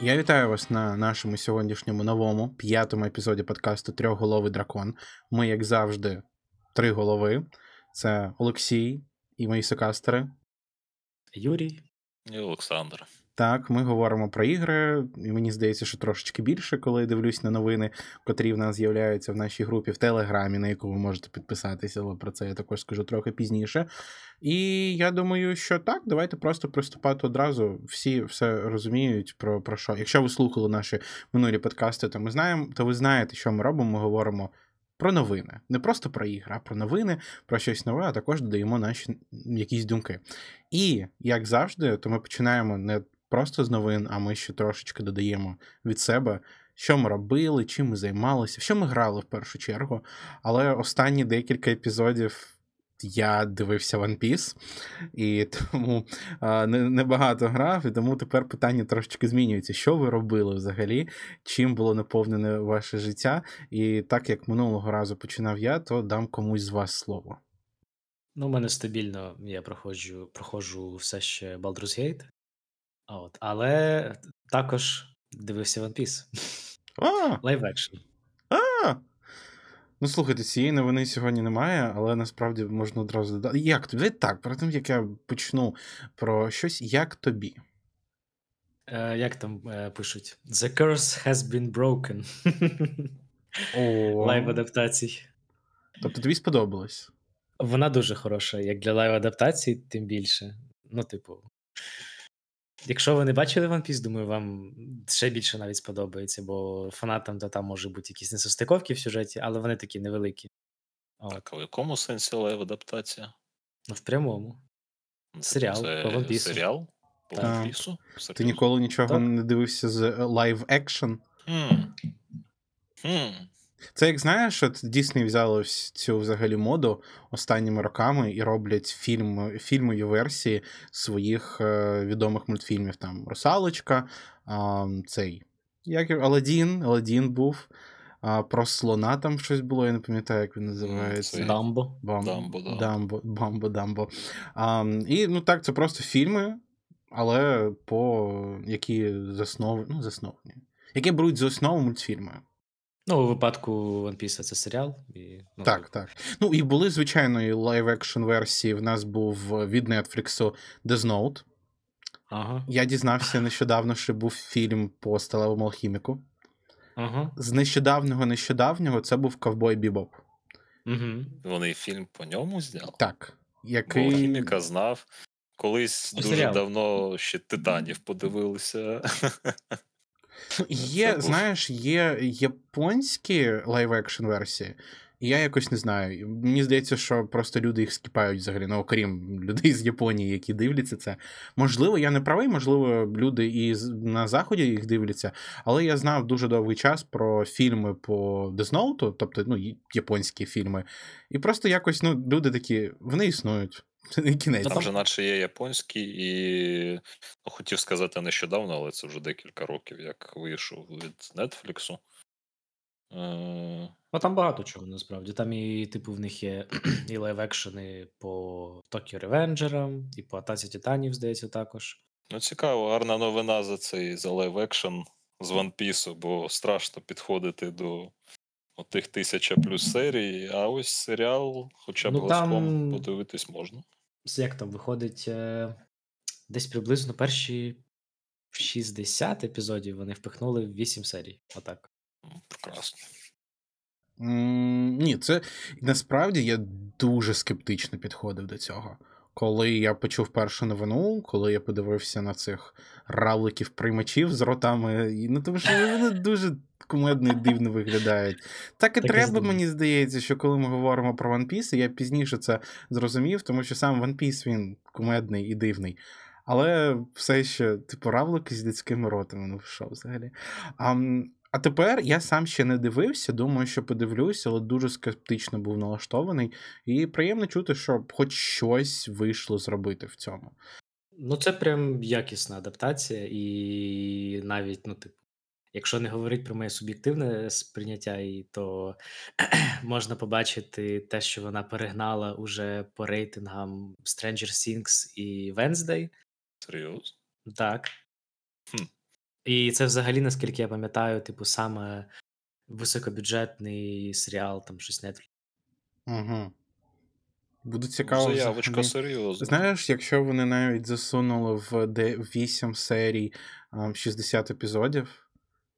Я вітаю вас на нашому сьогоднішньому новому п'ятому епізоді подкасту Трьохголовий дракон. Ми, як завжди, три голови. Це Олексій і мої сокастери. Юрій. І Олександр. Так, ми говоримо про ігри, і мені здається, що трошечки більше, коли дивлюсь на новини, котрі в нас з'являються в нашій групі в Телеграмі, на яку ви можете підписатися, але про це я також скажу трохи пізніше. І я думаю, що так, давайте просто приступати одразу. Всі все розуміють про, про що. Якщо ви слухали наші минулі подкасти, то ми знаємо, то ви знаєте, що ми робимо. Ми говоримо. Про новини, не просто про ігри, а про новини, про щось нове, а також додаємо наші якісь думки. І як завжди, то ми починаємо не просто з новин, а ми ще трошечки додаємо від себе, що ми робили, чим ми займалися, що ми грали в першу чергу. Але останні декілька епізодів. Я дивився One Piece, і тому а, небагато грав, і тому тепер питання трошечки змінюється. Що ви робили взагалі? Чим було наповнене ваше життя? І так як минулого разу починав я, то дам комусь з вас слово. Ну, у мене стабільно я проходжу проходжу все ще Baldur's Gate. От, але також дивився One Piece. Live action. А! Ну, слухайте, цієї новини сьогодні немає, але насправді можна одразу додати. Як тобі? Так, перед тим, як я почну про щось, як тобі? Е, Як там е, пишуть? The curse has been broken. Live адаптацій. Тобто тобі сподобалось? Вона дуже хороша, як для лайв адаптації, тим більше. Ну, типу, Якщо ви не бачили One Piece, думаю, вам ще більше навіть сподобається, бо фанатам то там може бути якісь несостиковки в сюжеті, але вони такі невеликі. Так, а в якому сенсі live адаптація? Ну, в прямому. Ну, серіал Це по One Piece. Серіал? По One Piece? Ти ніколи нічого так. не дивився з live action? Хм. Хм. Це як знаєш, от Дісней взяли цю взагалі моду останніми роками і роблять фільм, фільмові версії своїх е, відомих мультфільмів. Там Русалочка, е, цей як Аладдін, Аладдін був. А, Про слона там щось було, я не пам'ятаю, як він називається. Дамбо. Бам... Дамбо, да. Дамбо, Бамбо, Дамбо. А, І ну так, це просто фільми, але по які заснов... ну, засновані. Які беруть за основу мультфільми. Ну, у випадку One Piece це серіал. І, ну, Так, так. Ну, і були, звичайно, і live-action версії. В нас був від Netflix Death Note. Ага. Я дізнався нещодавно, що був фільм по сталевому алхіміку. Ага. З нещодавнього нещодавнього це був Ковбой Бібоп. Угу. Вони фільм по ньому зняли? Так. Який... Бо алхіміка знав. Колись дуже Серіал. давно ще титанів подивилися. Є, знаєш, є японські live-action версії, я якось не знаю. Мені здається, що просто люди їх скіпають взагалі, ну окрім людей з Японії, які дивляться це. Можливо, я не правий, можливо, люди і на Заході їх дивляться, але я знав дуже довгий час про фільми по Death тобто ну, японські фільми. І просто якось ну, люди такі, вони існують. Кінець. Там вже наче є японський, і ну, хотів сказати нещодавно, але це вже декілька років, як вийшов від Netflix. Е... Ну там багато чого насправді. Там і, типу, в них є і лайв-екшени по Tokyo Revenger, і по Атаці Титанів, здається, також. Ну, цікаво, гарна новина за цей за live-action з One Piece, бо страшно підходити до отих тисяча плюс серій, а ось серіал, хоча б ну, там... подивитись можна як там виходить, е, десь приблизно перші 60 епізодів вони впихнули в 8 серій. Отак. Прекрасно. Mm, ні, це насправді я дуже скептично підходив до цього. Коли я почув першу новину, коли я подивився на цих равликів приймачів з ротами, ну тому що вони дуже кумедно і дивно виглядають. Так і так треба, мені здається, що коли ми говоримо про One Piece, я пізніше це зрозумів, тому що сам One Piece він кумедний і дивний. Але все ще, типу, равлики з дитськими ротами, ну що взагалі. А, а тепер я сам ще не дивився, думаю, що подивлюся, але дуже скептично був налаштований. І приємно чути, що хоч щось вийшло зробити в цьому. Ну, це прям якісна адаптація, і навіть, ну, типу, якщо не говорити про моє суб'єктивне сприйняття, то можна побачити те, що вона перегнала уже по рейтингам Stranger Things і Wednesday. Серйозно? Так. Хм. І це взагалі, наскільки я пам'ятаю, типу, саме високобюджетний серіал, там щось Netflix. Угу. Буде цікаво. Заявочка серйозна. Знаєш, якщо вони навіть засунули в 8 серій ам, 60 епізодів,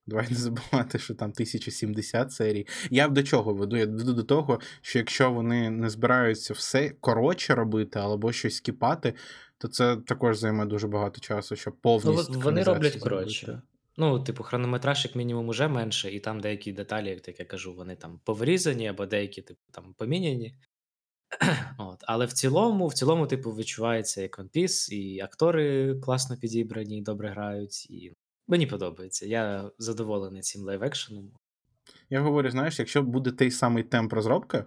давай не забувати, що там 1070 серій. Я б до чого веду? Я веду до того, що якщо вони не збираються все коротше робити або щось скіпати, то це також займе дуже багато часу, щоб Ну, повністю. от вони роблять коротше. Ну, типу, хронометраж, як мінімум, уже менше, і там деякі деталі, як так я кажу, вони там поврізані, або деякі, типу, там поміняні. От. Але в цілому, в цілому, типу, відчувається як One Piece, і актори класно підібрані, і добре грають, і мені подобається. Я задоволений цим лайв-екшеном. Я говорю, знаєш, якщо буде той самий темп розробки,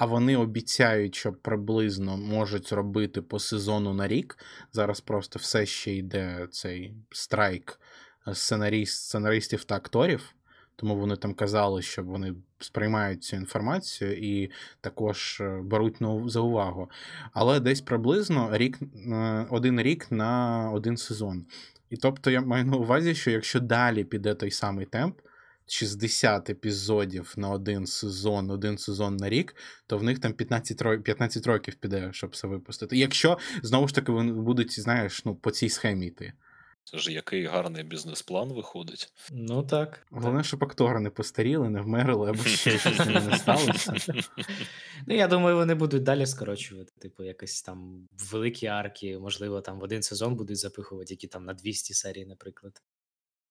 а вони обіцяють, що приблизно можуть робити по сезону на рік. Зараз просто все ще йде цей страйк е, сценаріст, сценаристів та акторів. Тому вони там казали, що вони сприймають цю інформацію і також е, беруть за увагу. Але десь приблизно рік, е, один рік на один сезон. І тобто я маю на увазі, що якщо далі піде той самий темп, 60 епізодів на один сезон, один сезон на рік, то в них там 15 років, 15 років піде, щоб все випустити. Якщо знову ж таки вони будуть, знаєш, ну, по цій схемі йти. Це ж який гарний бізнес-план виходить. Ну так. Головне, щоб актори не постаріли, не вмерли, або ще щось не сталося. Ну, я думаю, вони будуть далі скорочувати, типу, якось там великі арки, можливо, там в один сезон будуть запихувати, які там на 200 серій, наприклад.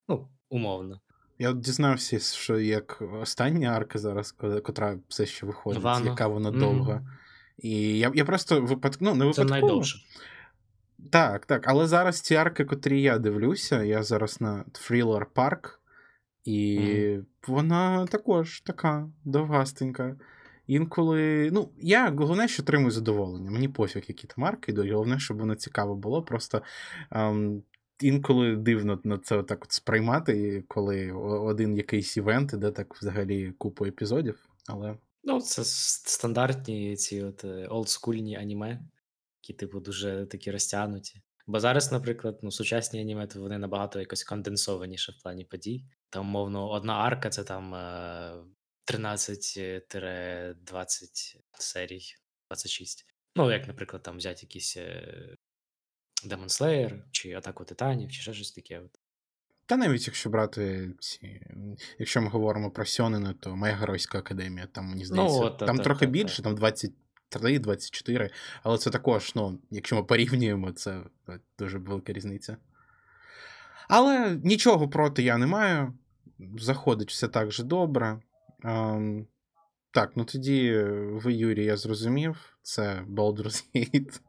Ну, умовно. Я от дізнався, що як остання арка зараз, котра все ще виходить, Ванно. яка вона довга. І я, я просто випадково, ну, не Це найдовше. Так, так. Але зараз ці арки, котрі я дивлюся, я зараз на Thriller Park, і вона також така довгастенька. Інколи. Ну, я головне, що отримую задоволення. Мені пофіг, які там арки йдуть. Головне, щоб воно цікаво було. Просто ем, інколи дивно на це так от сприймати, коли один якийсь івент іде так взагалі купу епізодів. Але Ну, це стандартні ці от е, олдскульні аніме, які, типу, дуже такі розтягнуті. Бо зараз, наприклад, ну, сучасні аніме, то вони набагато якось конденсованіше в плані подій. Там, мовно, одна арка це там е, 13-20 серій, 26. Ну, як, наприклад, там взяти якийсь е, Demon Slayer, чи Атаку Титанів, чи ще щось таке. От. Та навіть якщо брати ці. Якщо ми говоримо про Сьонена, то моя геройська академія, там мені здається, от, там та- трохи та- більше, та. там 23, 24, але це також, ну, якщо ми порівнюємо, це дуже велика різниця. Але нічого проти я не маю. Заходить все так же добре. Ем, так, ну тоді ви, Юрій, я зрозумів. Це Baldur's Gate.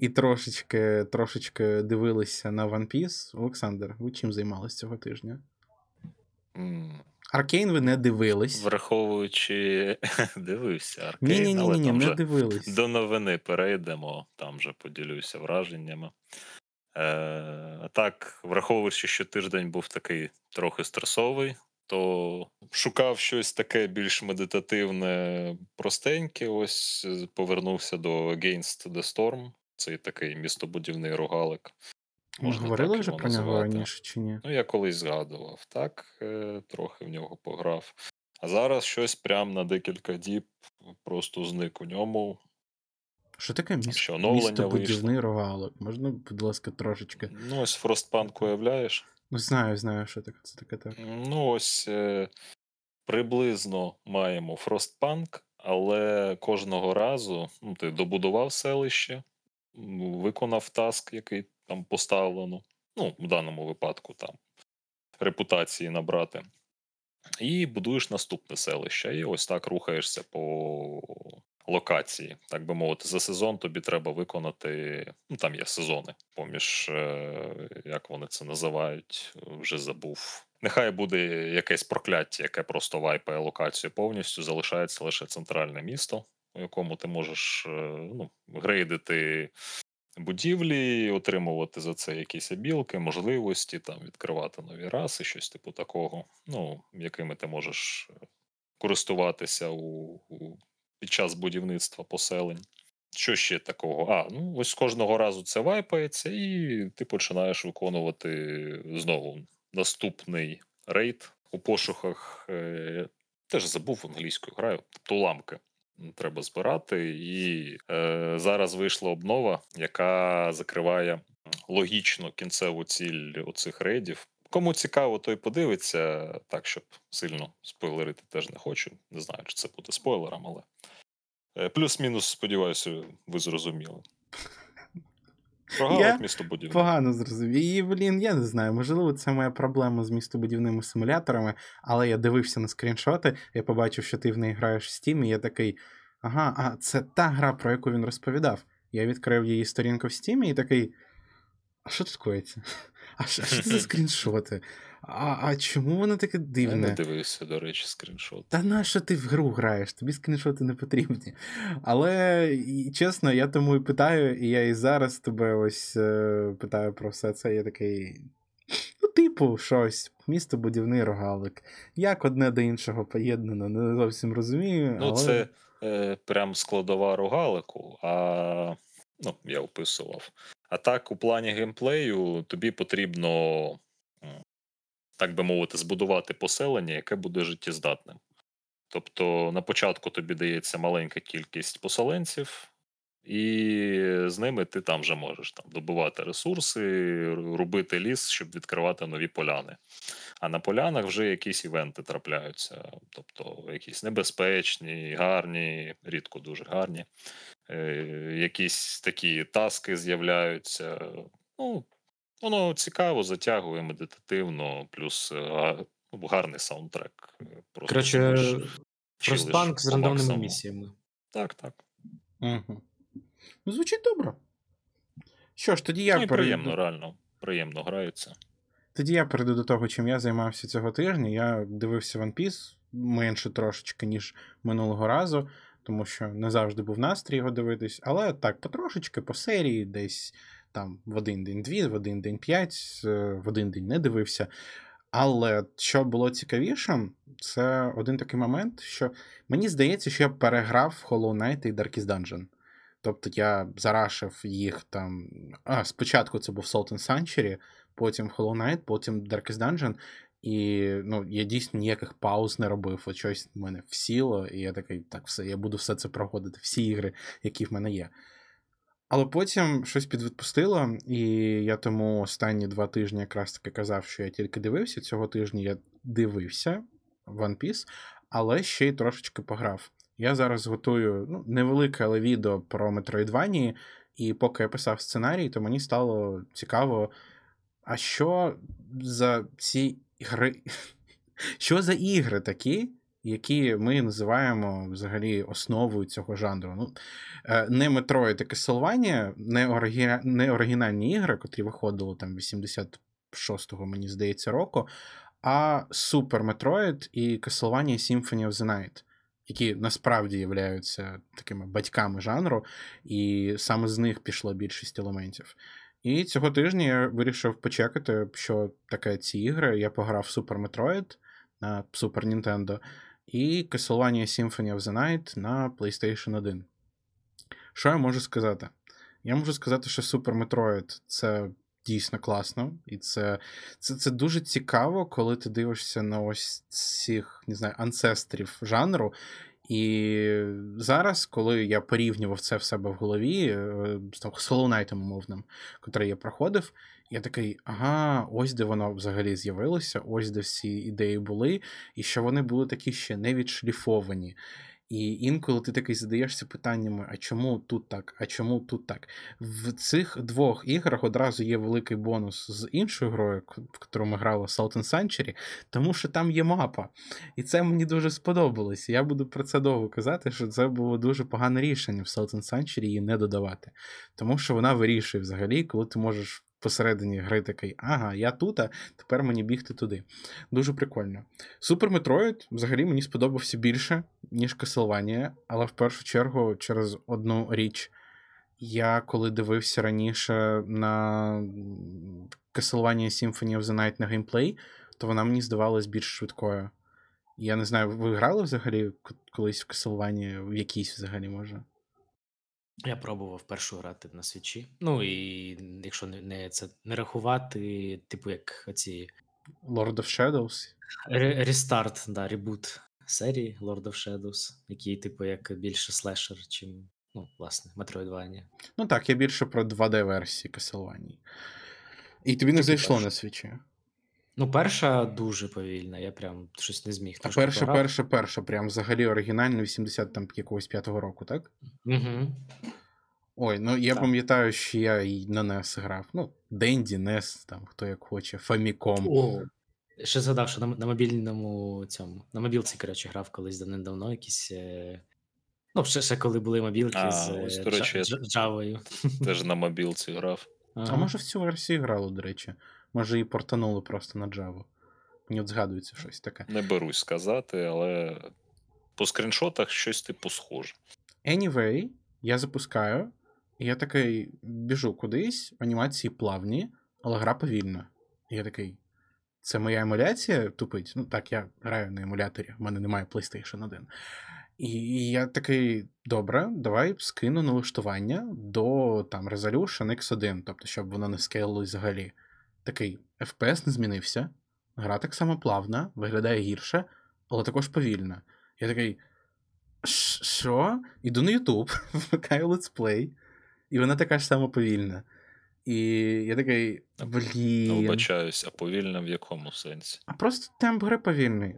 І трошечки, трошечки дивилися на One Piece. Олександр, ви чим займалися цього тижня? Аркейн ви не дивились. Враховуючи, дивився Аркейн, Ні, ні, ні, не дивились. до новини перейдемо, там вже поділюся враженнями. Е, так, враховуючи, що тиждень був такий трохи стресовий, то шукав щось таке більш медитативне, простеньке. Ось е, повернувся до Against the Storm. Цей такий містобудівний рогалик. Ми говорили вже про нього назвати. раніше чи ні? Ну, я колись згадував, так, е, трохи в нього пограв. А зараз щось прям на декілька діб просто зник у ньому. Що таке міст... Що, оновлення містобудівний рогалик? Можна, будь ласка, трошечки. Ну, ось Frostpunk уявляєш. Знаю, знаю, що таке. Це таке так. Ну, ось е, приблизно маємо Frostpunk, але кожного разу ну, ти добудував селище, виконав таск, який там поставлено. Ну, в даному випадку там репутації набрати. І будуєш наступне селище. І ось так рухаєшся по локації. Так би мовити, за сезон тобі треба виконати. Ну, там є сезони, поміж, е, як вони це називають, вже забув. Нехай буде якесь прокляття, яке просто вайпає локацію повністю, залишається лише центральне місто, у якому ти можеш е, ну, грейдити будівлі, отримувати за це якісь обілки, можливості, там відкривати нові раси, щось типу такого, ну, якими ти можеш е, користуватися у, у, під час будівництва поселень. що ще такого? А, ну ось кожного разу це вайпається, і ти починаєш виконувати знову наступний рейд у пошуках. Е, Теж забув англійською граю, тобто уламки. Треба збирати, і е, зараз вийшла обнова, яка закриває логічно кінцеву ціль оцих рейдів. Кому цікаво, той подивиться, так щоб сильно спойлерити теж не хочу. Не знаю, чи це буде спойлером, але е, плюс-мінус, сподіваюся, ви зрозуміли. Прогавок містобудівник. Погано зрозумів. І, блін, я не знаю, можливо, це моя проблема з містобудівними симуляторами, але я дивився на скріншоти, я побачив, що ти в неї граєш в Steam, і я такий. Ага, а це та гра, про яку він розповідав. Я відкрив її сторінку в Steam і такий. А що тут коїться? А що, це за скріншоти? А а чому воно таке дивне? Я не дивився, до речі, скріншот. Та на що ти в гру граєш? Тобі скріншоти не потрібні. Але і, чесно, я тому і питаю, і я і зараз тебе ось е, питаю про все це. Я такий. Ну, типу, щось, місто будівний рогалик. Як одне до іншого поєднано, не зовсім розумію. Ну, але... це е, прям складова рогалику, а ну, я описував. А так, у плані геймплею тобі потрібно, так би мовити, збудувати поселення, яке буде життєздатним. Тобто на початку тобі дається маленька кількість поселенців, і з ними ти там вже можеш там добувати ресурси, робити ліс, щоб відкривати нові поляни. А на полянах вже якісь івенти трапляються, тобто якісь небезпечні, гарні, рідко дуже гарні, е, якісь такі таски з'являються. Ну, Воно цікаво, затягує медитативно, плюс е, ну, гарний саундтрек. Е, Коротше, Фростпанк з рандомними місіями. Так, так. Угу. Ну, звучить добре. Що ж, тоді я ну, перейду... приємно, реально. Приємно граються. Тоді я перейду до того, чим я займався цього тижня. Я дивився One Piece менше трошечки, ніж минулого разу, тому що не завжди був настрій його дивитись. Але так, потрошечки, по серії, десь там в один день дві, в один день п'ять, в один день не дивився. Але що було цікавіше, це один такий момент, що мені здається, що я переграв Hollow Knight і Darkest Dungeon. Тобто я зарашив їх там. А, спочатку це був Salt and Sanctuary, потім Hollow Knight, потім Darkest Dungeon. І ну, я дійсно ніяких пауз не робив. От щось в мене всіло, і я такий, так, все, я буду все це проходити, всі ігри, які в мене є. Але потім щось підвідпустило, і я тому останні два тижні якраз таки казав, що я тільки дивився. Цього тижня я дивився One Piece, але ще й трошечки пограв. Я зараз готую ну, невелике, але відео про Metroidvania, і поки я писав сценарій, то мені стало цікаво, а що за ці ігри. Що за ігри такі, які ми називаємо взагалі основою цього жанру? Ну, е, Не Metroid і Castlevania, не, оригі... не оригінальні ігри, котрі виходили там 86-го, мені здається, року, а Super Metroid і Castlevania Symphony of the Night які насправді являються такими батьками жанру, і саме з них пішла більшість елементів. І цього тижня я вирішив почекати, що таке ці ігри. Я пограв в Super Metroid на Super Nintendo і Castlevania Symphony of the Night на PlayStation 1. Що я можу сказати? Я можу сказати, що Super Metroid це дійсно класно, і це це, це дуже цікаво, коли ти дивишся на ось цих не знаю, анцестрів жанру. І зараз, коли я порівнював це в себе в голові е, з Knight умовним, котрий я проходив, я такий, ага, ось де воно взагалі з'явилося, ось де всі ідеї були, і що вони були такі ще не відшліфовані. І інколи ти такий задаєшся питаннями: а чому тут так, а чому тут так? В цих двох іграх одразу є великий бонус з іншою грою, в яку ми грали Salt and Sanctuary, тому що там є мапа. І це мені дуже сподобалось. Я буду про це довго казати, що це було дуже погане рішення в Salt and Sanctuary її не додавати. Тому що вона вирішує взагалі, коли ти можеш посередині гри такий, ага, я тут, а тепер мені бігти туди. Дуже прикольно. Супер Метроїд взагалі мені сподобався більше, ніж Castlevania, але в першу чергу через одну річ. Я коли дивився раніше на Castlevania Symphony of the Night на геймплей, то вона мені здавалась більш швидкою. Я не знаю, ви грали взагалі колись в Castlevania, в якійсь взагалі може? Я пробував першу грати на свічі. Ну і якщо не, не це не рахувати, типу, як оці Lord of Shadows. ре- рестарт, да, ребут серії Lord of Shadows, який, типу, як більше слешер, чим, ну, власне, Metroidvania. Ну так, я більше про 2D-версії Castlevania. І тобі не Тільки зайшло на свічі. Ну, перша дуже повільна, я прям щось не зміг. А трошки перша, пограв. перша, перша, прям взагалі оригінально 80 там якогось п'ятого року, так? Угу. Ой, ну я Так. пам'ятаю, що я і на NES грав. Ну, Денді, NES, там хто як хоче, Famicom. О, ще згадав, що на, на мобільному цьому, на мобілці, коротше, грав колись давним-давно якісь. Е... Ну, ще, ще коли були мобілки А, з ось, е, до речі, Джа- Джа- Джавою. Теж на мобілці грав. А може в цю версію грало, до речі. Може, і портанули просто на Java. Мені от згадується щось таке. Не берусь сказати, але по скріншотах щось типу схоже. Anyway, я запускаю, і я такий біжу кудись, анімації плавні, але гра повільна. І я такий. Це моя емуляція тупить. Ну так, я граю на емуляторі, в мене немає PlayStation 1. І і я такий, добре, давай скину налаштування до там Resolution X1, тобто, щоб воно не скейлилось взагалі. Такий FPS не змінився, гра так само плавна, виглядає гірше, але також повільна. Я такий. Що? Іду на Ютуб, вмикаю летсплей, і вона така ж сама повільна. І я такий, блін. вбачаюсь, а повільно в якому сенсі? А просто темп гри повільний.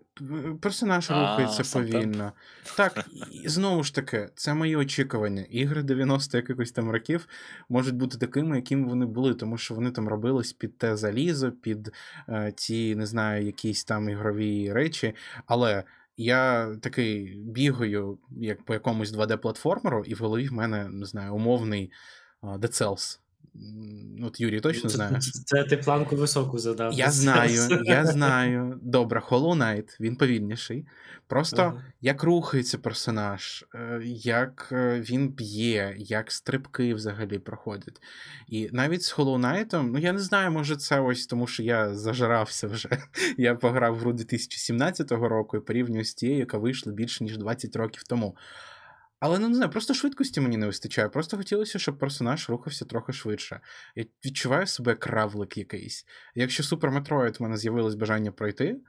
Персонаж А, рухається повільно. Так, і знову ж таки, це мої очікування. Ігри 90 якихось там років можуть бути такими, якими вони були, тому що вони там робились під те залізо, під е, ті, не знаю, якісь там ігрові речі. Але я такий бігаю, як по якомусь 2D-платформеру, і в голові в мене, не знаю, умовний а, Dead Cells. М, От Юрій точно це, знає. це, це ти планку високу задав. Я знаю, я знаю. Добре, Hollow Knight, він повільніший. Просто Ага. як рухається персонаж, е, як е, він б'є, як стрибки взагалі проходять. І навіть з Hollow Knight, ну я не знаю, може це ось тому, що я зажирався вже. Я пограв в гру 2017 року і порівнюю з тією, яка вийшла більше ніж 20 років тому. Але ну не знаю, просто швидкості мені не вистачає. Просто хотілося, щоб персонаж рухався трохи швидше. Я відчуваю себе як равлик якийсь. Якщо Супер Метроїд в мене з'явилось бажання пройти,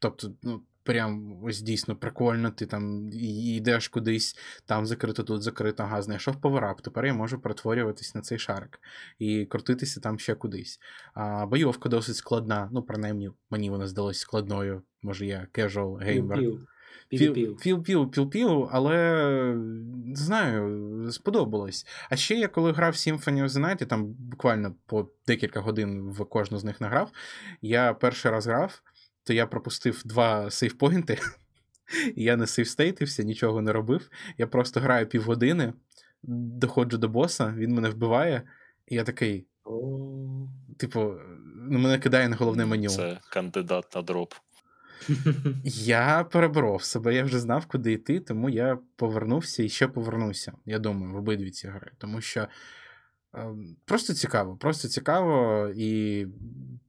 тобто, ну, прям ось дійсно прикольно, ти там йдеш кудись, там закрито, тут закрито, ага, знайшов поверап, тепер я можу перетворюватись на цей шарик і крутитися там ще кудись. А бойовка досить складна, ну, принаймні, мені вона здалась складною. Може, я casual геймер. Пів-пів, але не знаю, сподобалось. А ще я коли грав Symphony of the Night, я там буквально по декілька годин в кожну з них награв. Я перший раз грав, то я пропустив два сейфпойнти, і я не сейфстейтився, нічого не робив. Я просто граю півгодини, доходжу до боса, він мене вбиває, і я такий, типу, ну, мене кидає на головне меню. Це кандидат на дроп. Я переборов себе, я вже знав, куди йти, тому я повернувся і ще повернуся. Я думаю, в обидві ці гри. Тому що е, просто цікаво, просто цікаво і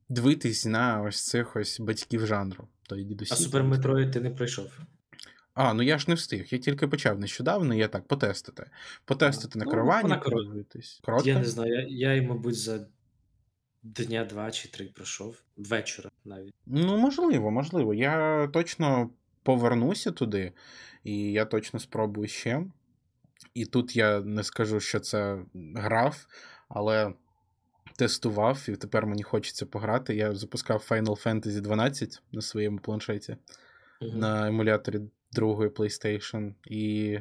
дивитись на ось цих ось батьків жанру. То дідусі. А Супер Метроїд ти не пройшов. А, ну я ж не встиг. Я тільки почав нещодавно, я так потестити. Потестити на Ну, керуванні, вона подивитись. Я не знаю, я, я мабуть, за дня два чи три пройшов. Вечора навіть. Ну, можливо, можливо. Я точно повернуся туди, і я точно спробую ще. І тут я не скажу, що це грав, але тестував, і тепер мені хочеться пограти. Я запускав Final Fantasy 12 на своєму планшеті Мгм. на емуляторі другої PlayStation. І.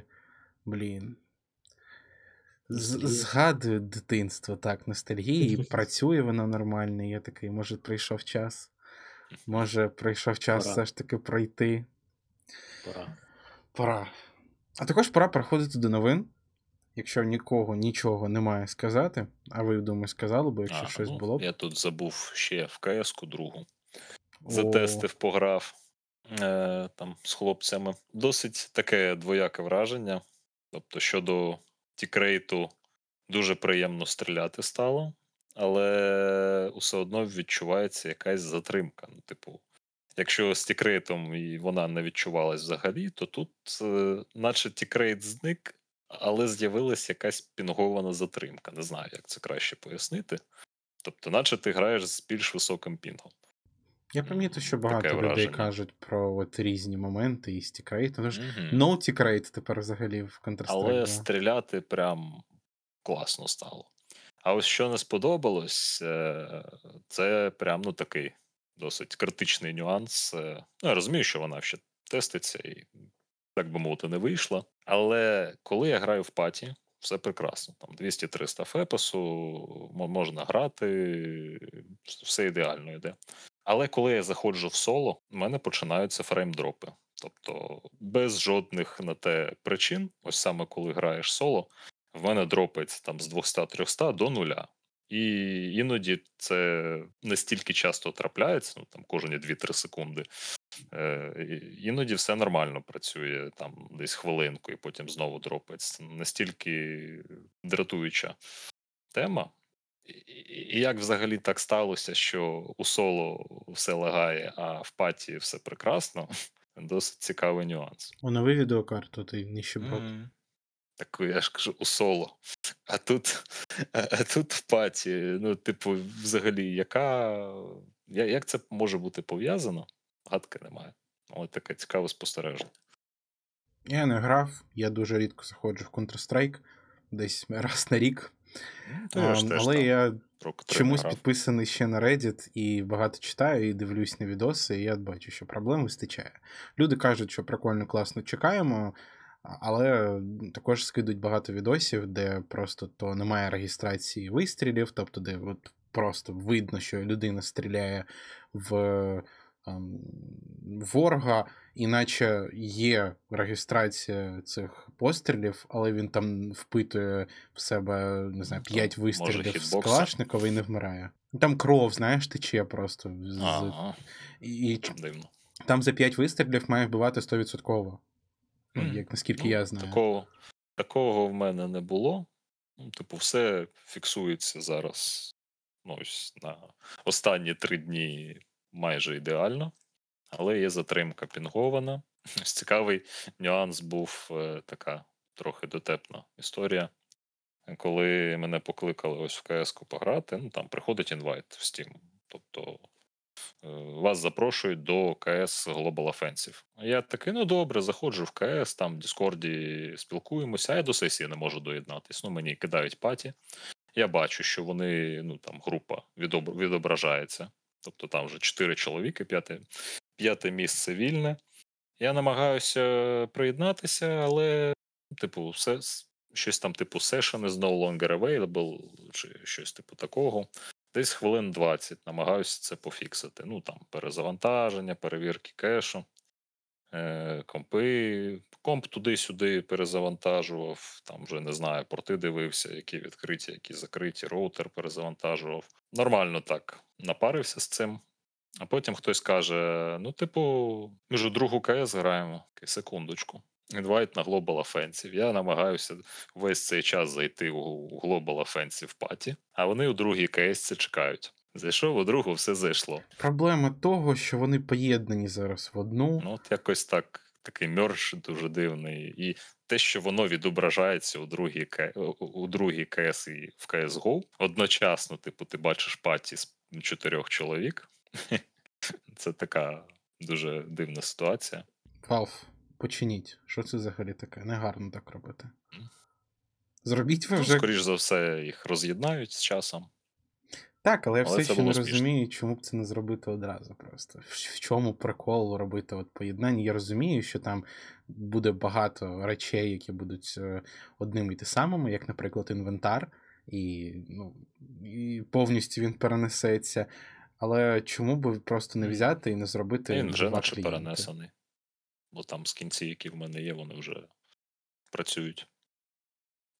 Блін. Згадую дитинство, так, ностальгії, і працює воно нормально. і Я такий, може, прийшов час. Може, прийшов час Пора. все ж таки пройти. Пора. Пора. А також пора переходити до новин. Якщо нікого нічого немає сказати, а ви, думаю, сказали, бо якщо А, щось ну, було б. Я тут забув ще в КС-ку другу. Затестив, пограв е, там з хлопцями. Досить таке двояке враження. Тобто, щодо tickrate у, дуже приємно стріляти стало, але все одно відчувається якась затримка. Ну, типу, якщо з tickrate ом і вона не відчувалась взагалі, то тут, е, наче tickrate зник, але з'явилася якась пінгована затримка. Не знаю, як це краще пояснити. Тобто, наче ти граєш з більш високим пінгом. Я помітив, що багато Таке людей враження. кажуть про от різні моменти із tickrate. Що Мгм. no tick тепер взагалі в Counter-Strike. Але стріляти прям класно стало. А ось що не сподобалось, е, це прям ну такий досить критичний нюанс. Е, Ну, я розумію, що вона ще теститься і, так би мовити, не вийшла. Але коли я граю в паті, все прекрасно. Там 200-300 FPS у, можна грати, все ідеально йде. Але коли я заходжу в соло, у мене починаються фреймдропи. Тобто без жодних на те причин, ось саме коли граєш соло, в мене дропається там з 200-300 до нуля. І іноді це настільки часто трапляється, ну там кожні 2-3 секунди. Е, іноді все нормально працює, там десь хвилинку, і потім знову дропається. Настільки дратуюча тема. І, як взагалі так сталося, що у соло все лагає, а в паті все прекрасно, досить цікавий нюанс. Онови відеокарту, ти ніщеброд. Мгм. Так я ж кажу у соло. А тут, а, тут в паті. Ну, типу, взагалі, яка. я- Як це може бути пов'язано? Гадки немає. Але таке цікаве спостереження. Я не грав, я дуже рідко заходжу в Counter-Strike, десь раз на рік. Ну, я теж але там я чомусь грав. підписаний ще на Reddit і багато читаю, і дивлюсь на відоси, і я бачу, що проблем вистачає. Люди кажуть, що прикольно, класно чекаємо, але також скидуть багато відосів, де просто то немає реєстрації вистрілів, тобто де от просто видно, що людина стріляє в ам, ворога, іначе є реєстрація цих пострілів, але він там впитує в себе, не знаю, Ну, 5 вистрілів з? Калашникова і не вмирає. Там кров, знаєш, тече просто. Ага, І, і дивно. там за 5 вистрілів має вбивати 100%. Ну, як наскільки Ну, я знаю. Такого, такого в мене не було. Ну, типу, все фіксується зараз. Ну, ось на останні три дні майже ідеально, але є затримка пінгована. Ось Цікавий нюанс був е, така трохи дотепна історія. Коли мене покликали ось в КС-ку пограти, ну там приходить інвайт в Steam. Тобто вас запрошують до КС Global Offensive. Я такий, ну добре, заходжу в КС, там в Діскорді спілкуємося, а я до сесії не можу доєднатись. Ну, мені кидають паті. Я бачу, що вони, ну там група відображається. Тобто там вже чотири чоловіки, п'яте, п'яте місце вільне. Я намагаюся приєднатися, але, типу, все, щось там, типу, session is no longer available, чи щось типу такого. Десь хвилин 20 намагаюся це пофіксити. Ну там перезавантаження, перевірки кешу, е, компи. Комп туди-сюди перезавантажував. Там вже не знаю, порти дивився, які відкриті, які закриті, роутер перезавантажував. Нормально так напарився з цим. А потім хтось каже: ну, типу, ми ж у другу КС граємо. Секундочку. Інвайт на Global Offensive. Я намагаюся весь цей час зайти у Global Offensive паті, а вони у другій КС це чекають. Зайшов у другу, все зайшло. Проблема того, що вони поєднані зараз в одну. Ну, от якось так, такий мерж дуже дивний. І те, що воно відображається у другій, К- у- у другій КС і в CSGO, одночасно, типу, ти бачиш паті з чотирьох чоловік. Це така дуже дивна ситуація. Valve, починіть. Що це взагалі таке? Негарно так робити. Зробіть ви Ну, вже. скоріш за все, їх роз'єднають з часом. Так, але я Але все ще не було розумію, чому б це не зробити одразу просто. В чому прикол робити от поєднання? Я розумію, що там буде багато речей, які будуть е, одними і те самими, як, наприклад, інвентар, і, ну, і повністю він перенесеться. Але чому б просто не взяти і не зробити Він вже наче перенесений. Бо там з кінці, які в мене є, вони вже працюють.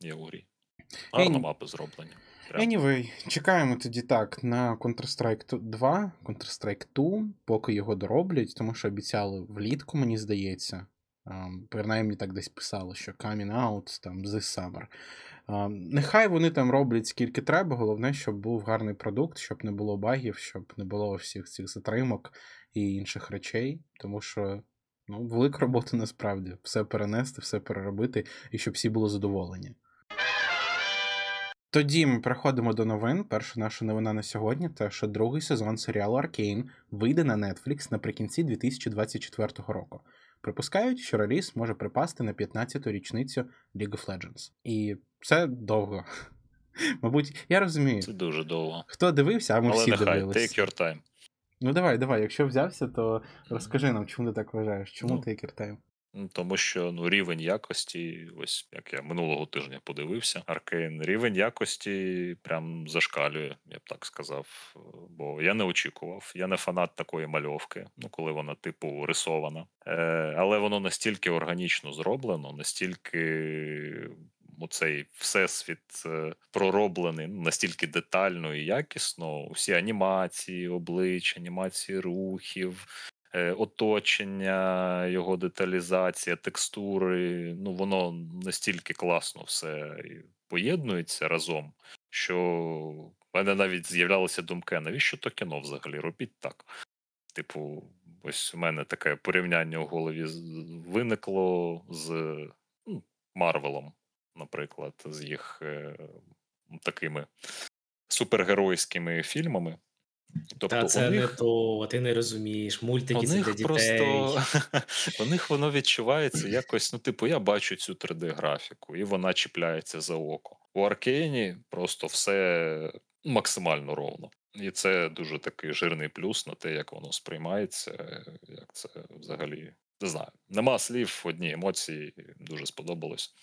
Є у грі. Гарно мапи зроблені. Прям. Anyway, чекаємо тоді так на Counter-Strike 2, Counter-Strike 2, поки його дороблять, тому що обіцяли влітку, мені здається. Um, принаймні так десь писали, що coming out там this summer. Um, нехай вони там роблять скільки треба, головне, щоб був гарний продукт, щоб не було багів, щоб не було всіх цих затримок і інших речей, тому що Ну, велика робота насправді. Все перенести, все переробити, і щоб всі були задоволені. Тоді ми переходимо до новин. Перша наша новина на сьогодні те, що другий сезон серіалу Аркейн вийде на Netflix наприкінці 2024 року. Припускають, що реліз може припасти на 15-ту річницю League of Legends. І це довго. Мабуть, я розумію. Це дуже довго. Хто дивився, а ми Але всі нехай, дивилися. take your time. Ну давай, давай. Якщо взявся, то розкажи нам, чому ти так вважаєш? Чому Ну, your time? Ну, Тому що ну, рівень якості, ось як я минулого тижня подивився, Аркейн, рівень якості прям зашкалює, я б так сказав. Бо я не очікував, я не фанат такої мальовки, ну коли вона, типу, рисована. Е, але воно настільки органічно зроблено, настільки оцей всесвіт е, пророблений ну, настільки детально і якісно. Усі анімації, обличчя, анімації рухів, е, оточення, його деталізація, текстури. Ну, воно настільки класно все поєднується разом, що в мене навіть з'являлися думки, навіщо то кіно взагалі? Робіть так. Типу, ось у мене таке порівняння у голові виникло з ну, Марвелом, наприклад, з їх е, такими супергеройськими фільмами. Тобто Та це не то, ти не розумієш. Мультики у це для дітей. просто у них воно відчувається якось. Ну, типу, я бачу цю 3D-графіку, і вона чіпляється за око. У Аркейні просто все максимально ровно. І це дуже такий жирний плюс на те, як воно сприймається. Як це взагалі не знаю. Нема слів, одні емоції. Дуже сподобалось.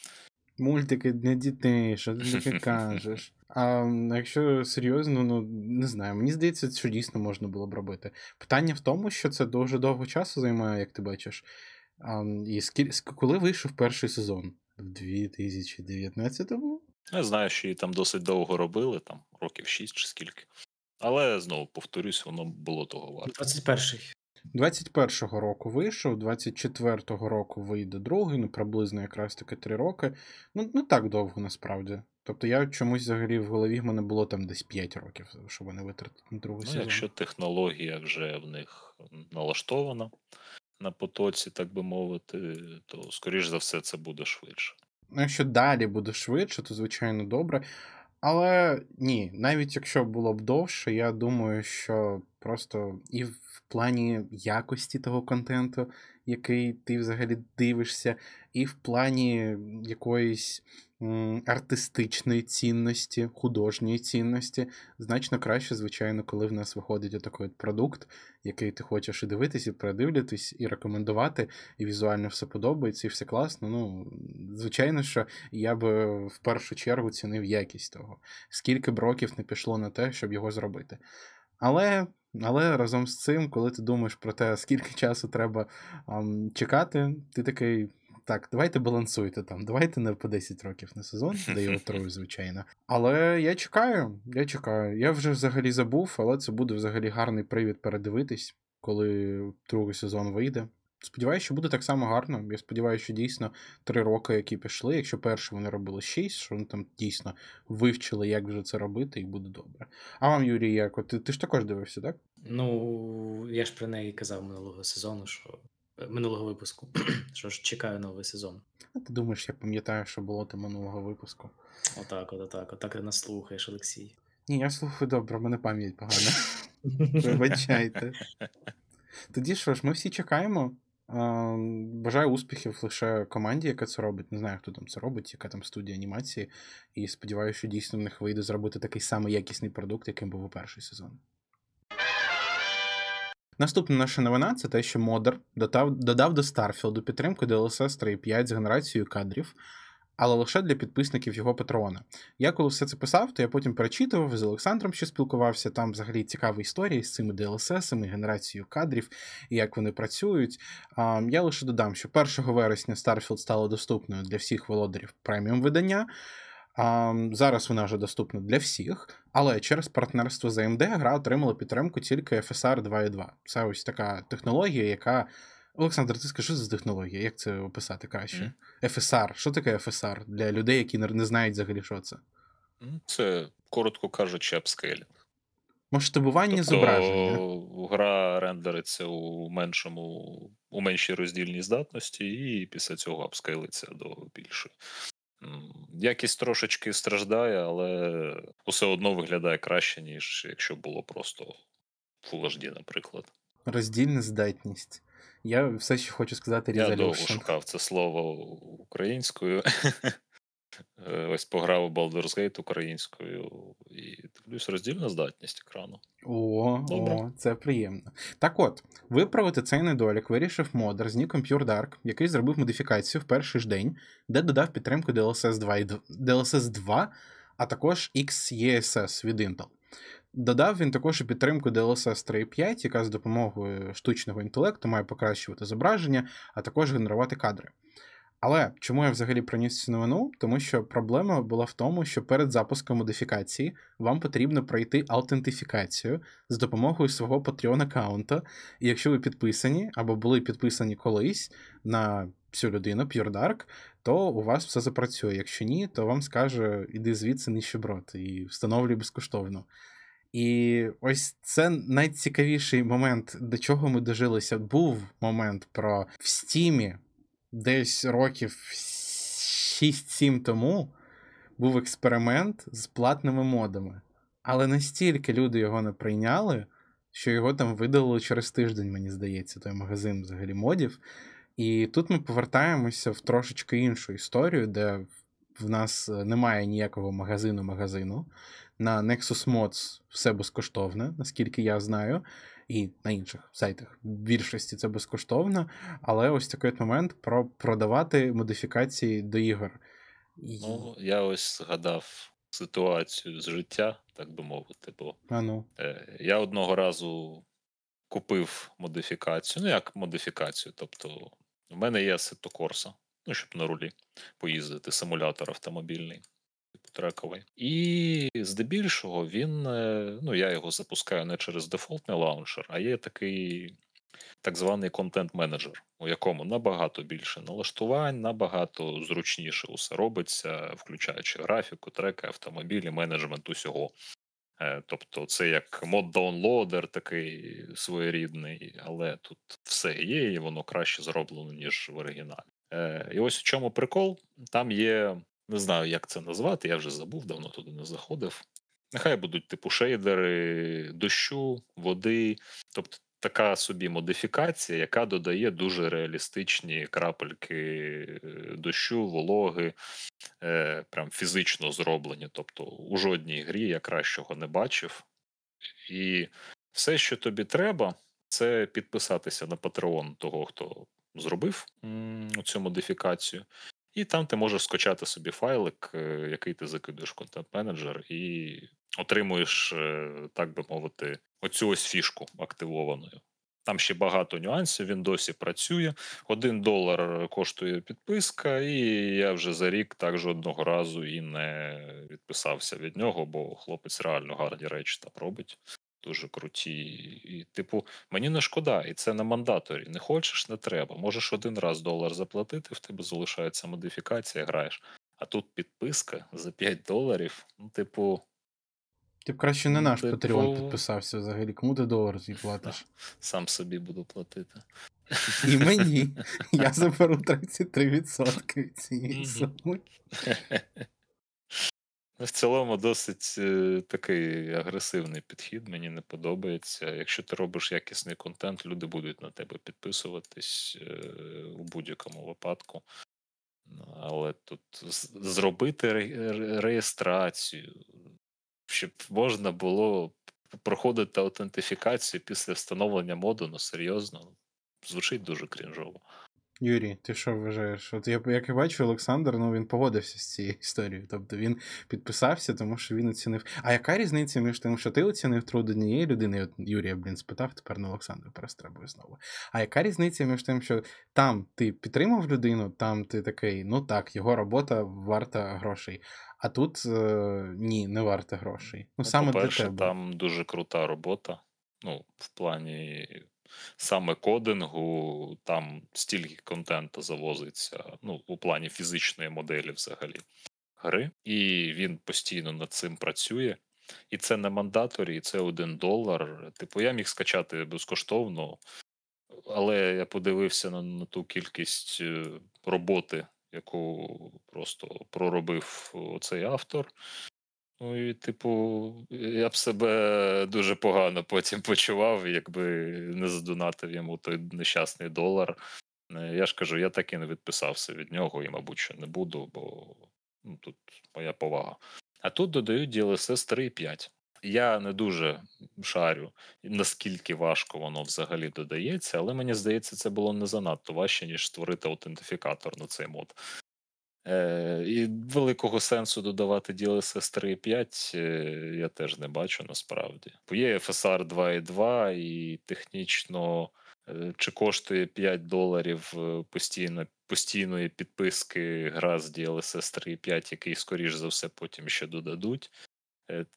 Мультики для дітей, що ти таке кажеш? А якщо серйозно, ну не знаю, мені здається, що дійсно можна було б робити. Питання в тому, що це дуже довго часу займає, як ти бачиш. А, і скіль... коли вийшов перший сезон? В 2019-му? Я знаю, що її там досить довго робили, там років 6 чи скільки. Але знову повторюсь, воно було того варто. 21-й. 21-го року вийшов, 24-го року вийде другий, ну приблизно якраз таки 3 роки. Ну, не так довго насправді. Тобто я чомусь взагалі в голові в мене було там десь 5 років, щоб вони витратили другий Ну, сезон. якщо технологія вже в них налаштована на потоці, так би мовити, то скоріш за все це буде швидше. Ну, якщо далі буде швидше, то звичайно добре. Але ні, навіть якщо було б довше, я думаю, що просто і в плані якості того контенту, який ти взагалі дивишся, і в плані якоїсь м, артистичної цінності, художньої цінності, значно краще, звичайно, коли в нас виходить отакий от продукт, який ти хочеш і дивитися, і передивлятись, і рекомендувати, і візуально все подобається, і все класно. Ну, звичайно, що я би в першу чергу цінив якість того, скільки б років не пішло на те, щоб його зробити. Але, але разом з цим, коли ти думаєш про те, скільки часу треба ам, чекати, ти такий. Так, давайте балансуйте там. Давайте не по 10 років на сезон, де його трою, звичайно. Але я чекаю, я чекаю. Я вже взагалі забув, але це буде взагалі гарний привід передивитись, коли другий сезон вийде. Сподіваюся, що буде так само гарно. Я сподіваюся, що дійсно три роки, які пішли, якщо перші вони робили шість, що вони там дійсно вивчили, як вже це робити, і буде добре. А вам, Юрій, як? Ти, ти ж також дивився, так? Ну, я ж про неї казав минулого сезону, що е, минулого випуску, що ж чекаю новий сезон. А ти думаєш, я пам'ятаю, що було там минулого випуску. Отак, от, отак, отак ти нас слухаєш, Олексій. Ні, я слухаю добре, в мене пам'ять погана. Вибачайте. Тоді що ж, ми всі чекаємо. Бажаю успіхів лише команді, яка це робить. Не знаю, хто там це робить, яка там студія анімації. І сподіваюся, що дійсно в них вийде зробити такий самий якісний продукт, яким був у перший сезон. Наступна наша новина це те, що Модер додав, додав до Старфілду підтримку DLSS 3.5 з генерацією кадрів, але лише для підписників його патрона. Я коли все це писав, то я потім перечитував з Олександром, що спілкувався. Там взагалі цікаві історії з цими DLSS, генерацією кадрів і як вони працюють. Я лише додам, що 1 вересня Starfield стало доступною для всіх володарів преміум видання. Зараз вона вже доступна для всіх, але через партнерство з AMD гра отримала підтримку тільки FSR 2.2. Це ось така технологія, яка. Олександр, ти скажи, що за технологія? Як це описати краще? FSR. Що таке FSR для людей, які не не знають взагалі, що це? Це, коротко кажучи, апскейлінг. Масштабування Тобто зображення. гра рендериться у меншому, у меншій роздільній здатності, і після цього апскейлиться до більшої. Якість трошечки страждає, але все одно виглядає краще, ніж якщо було просто Full HD, наприклад. Роздільна здатність. Я все ще хочу сказати Я довго шукав це слово українською. Е, ось пограв у Baldur's Gate українською і дивлюсь роздільна здатність екрану. О, Добре. о, це приємно. Так от, виправити цей недолік вирішив модер з ніком Pure Dark, який зробив модифікацію в перший ж день, де додав підтримку DLSS 2, DLSS 2 а також XESS від Intel. Додав він також і підтримку DLSS 3.5, яка з допомогою штучного інтелекту має покращувати зображення, а також генерувати кадри. Але чому я взагалі приніс цю новину? Тому що проблема була в тому, що перед запуском модифікації вам потрібно пройти аутентифікацію з допомогою свого Patreon аккаунта. І якщо ви підписані або були підписані колись на цю людину, Pure Dark, то у вас все запрацює. Якщо ні, то вам скаже іди звідси ніщеброд і встановлюй безкоштовно. І ось це найцікавіший момент, до чого ми дожилися. Був момент про в стімі десь років 6-7 тому був експеримент з платними модами. Але настільки люди його не прийняли, що його там видалили через тиждень, мені здається, той магазин взагалі модів. І тут ми повертаємося в трошечки іншу історію, де в нас е, немає ніякого магазину-магазину. На Nexus Mods все безкоштовне, наскільки я знаю, і на інших сайтах. В більшості це безкоштовно, але ось такий момент про продавати модифікації до ігор. Ну, я ось згадав ситуацію з життя, так би мовити, бо А ну. е, я одного разу купив модифікацію. Ну, як модифікацію? Тобто, в мене є Assetto Corsa, ну, щоб на рулі поїздити, симулятор автомобільний, типу трековий. І здебільшого він, е, ну, я його запускаю не через дефолтний лаунчер, а є такий так званий контент-менеджер, у якому набагато більше налаштувань, набагато зручніше усе робиться, включаючи графіку, треки, автомобілі, менеджмент усього. Е, Тобто, це як mod downloader такий своєрідний, але тут все є, і воно краще зроблено, ніж в оригіналі. Е, І ось у чому прикол. Там є, не знаю, як це назвати, я вже забув, давно туди не заходив. Нехай будуть типу шейдери дощу, води, тобто така собі модифікація, яка додає дуже реалістичні крапельки е, дощу, вологи, е, прям фізично зроблені. Тобто у жодній грі я кращого не бачив. І все, що тобі треба, це підписатися на Patreon того, хто зробив цю модифікацію. І там ти можеш скачати собі файлик, е, який ти закидуєш в контент-менеджер, і отримуєш, е, так би мовити, оцю ось фішку активованою. Там ще багато нюансів, він досі працює. Один долар коштує підписка, і я вже за рік так жодного разу і не відписався від нього, бо хлопець реально гарні речі там робить. Дуже круті. І, типу, мені не шкода, і це на мандаторі. Не хочеш, не треба. Можеш один раз долар заплатити, в тебе залишається модифікація, граєш. А тут підписка за 5 доларів. Ну, типу, Ти б краще не Ну, наш типу- Patreon підписався взагалі. Кому ти долар свій платиш? сам собі буду платити. І мені. Я заберу 33% від цієї суми. В цілому досить е, такий агресивний підхід, мені не подобається. Якщо ти робиш якісний контент, люди будуть на тебе підписуватись е, у будь-якому випадку. Ну, Але тут з- зробити ре- ре- реєстрацію, щоб можна було проходити аутентифікацію після встановлення моду, ну серйозно, звучить дуже крінжово. Юрій, ти що вважаєш? От я як я бачу, Олександр, ну він погодився з цією історією. Тобто він підписався, тому що він оцінив. А яка різниця між тим, що ти оцінив труд однієї людини? От Юрія, блін, спитав, тепер на Олександра перестрибую знову. А яка різниця між тим, що там ти підтримав людину, там ти такий, ну так, його робота варта грошей. А тут е, ні, не варта грошей. Ну, Ну, саме по-перше, тебе. там дуже крута робота. Ну, в плані саме кодингу, там стільки контенту завозиться, ну, у плані фізичної моделі взагалі гри. І він постійно над цим працює. І це не мандаторі, і це один долар. Типу, я міг скачати безкоштовно, але я подивився на, на ту кількість е, роботи, яку просто проробив цей автор. Ну і, типу, я б себе дуже погано потім почував, якби не задонатив йому той нещасний долар. Е, я ж кажу, я так і не відписався від нього, і, мабуть, що не буду, бо ну, тут моя повага. А тут додають DLSS 3.5. Я не дуже шарю, наскільки важко воно взагалі додається, але мені здається, це було не занадто важче, ніж створити аутентифікатор на цей мод. Е, І великого сенсу додавати DLSS 3.5 е, я теж не бачу насправді. Є FSR 2.2 і технічно. Е, чи коштує 5 доларів постійно, постійної підписки гра з DLSS 3.5, який, скоріш за все, потім ще додадуть.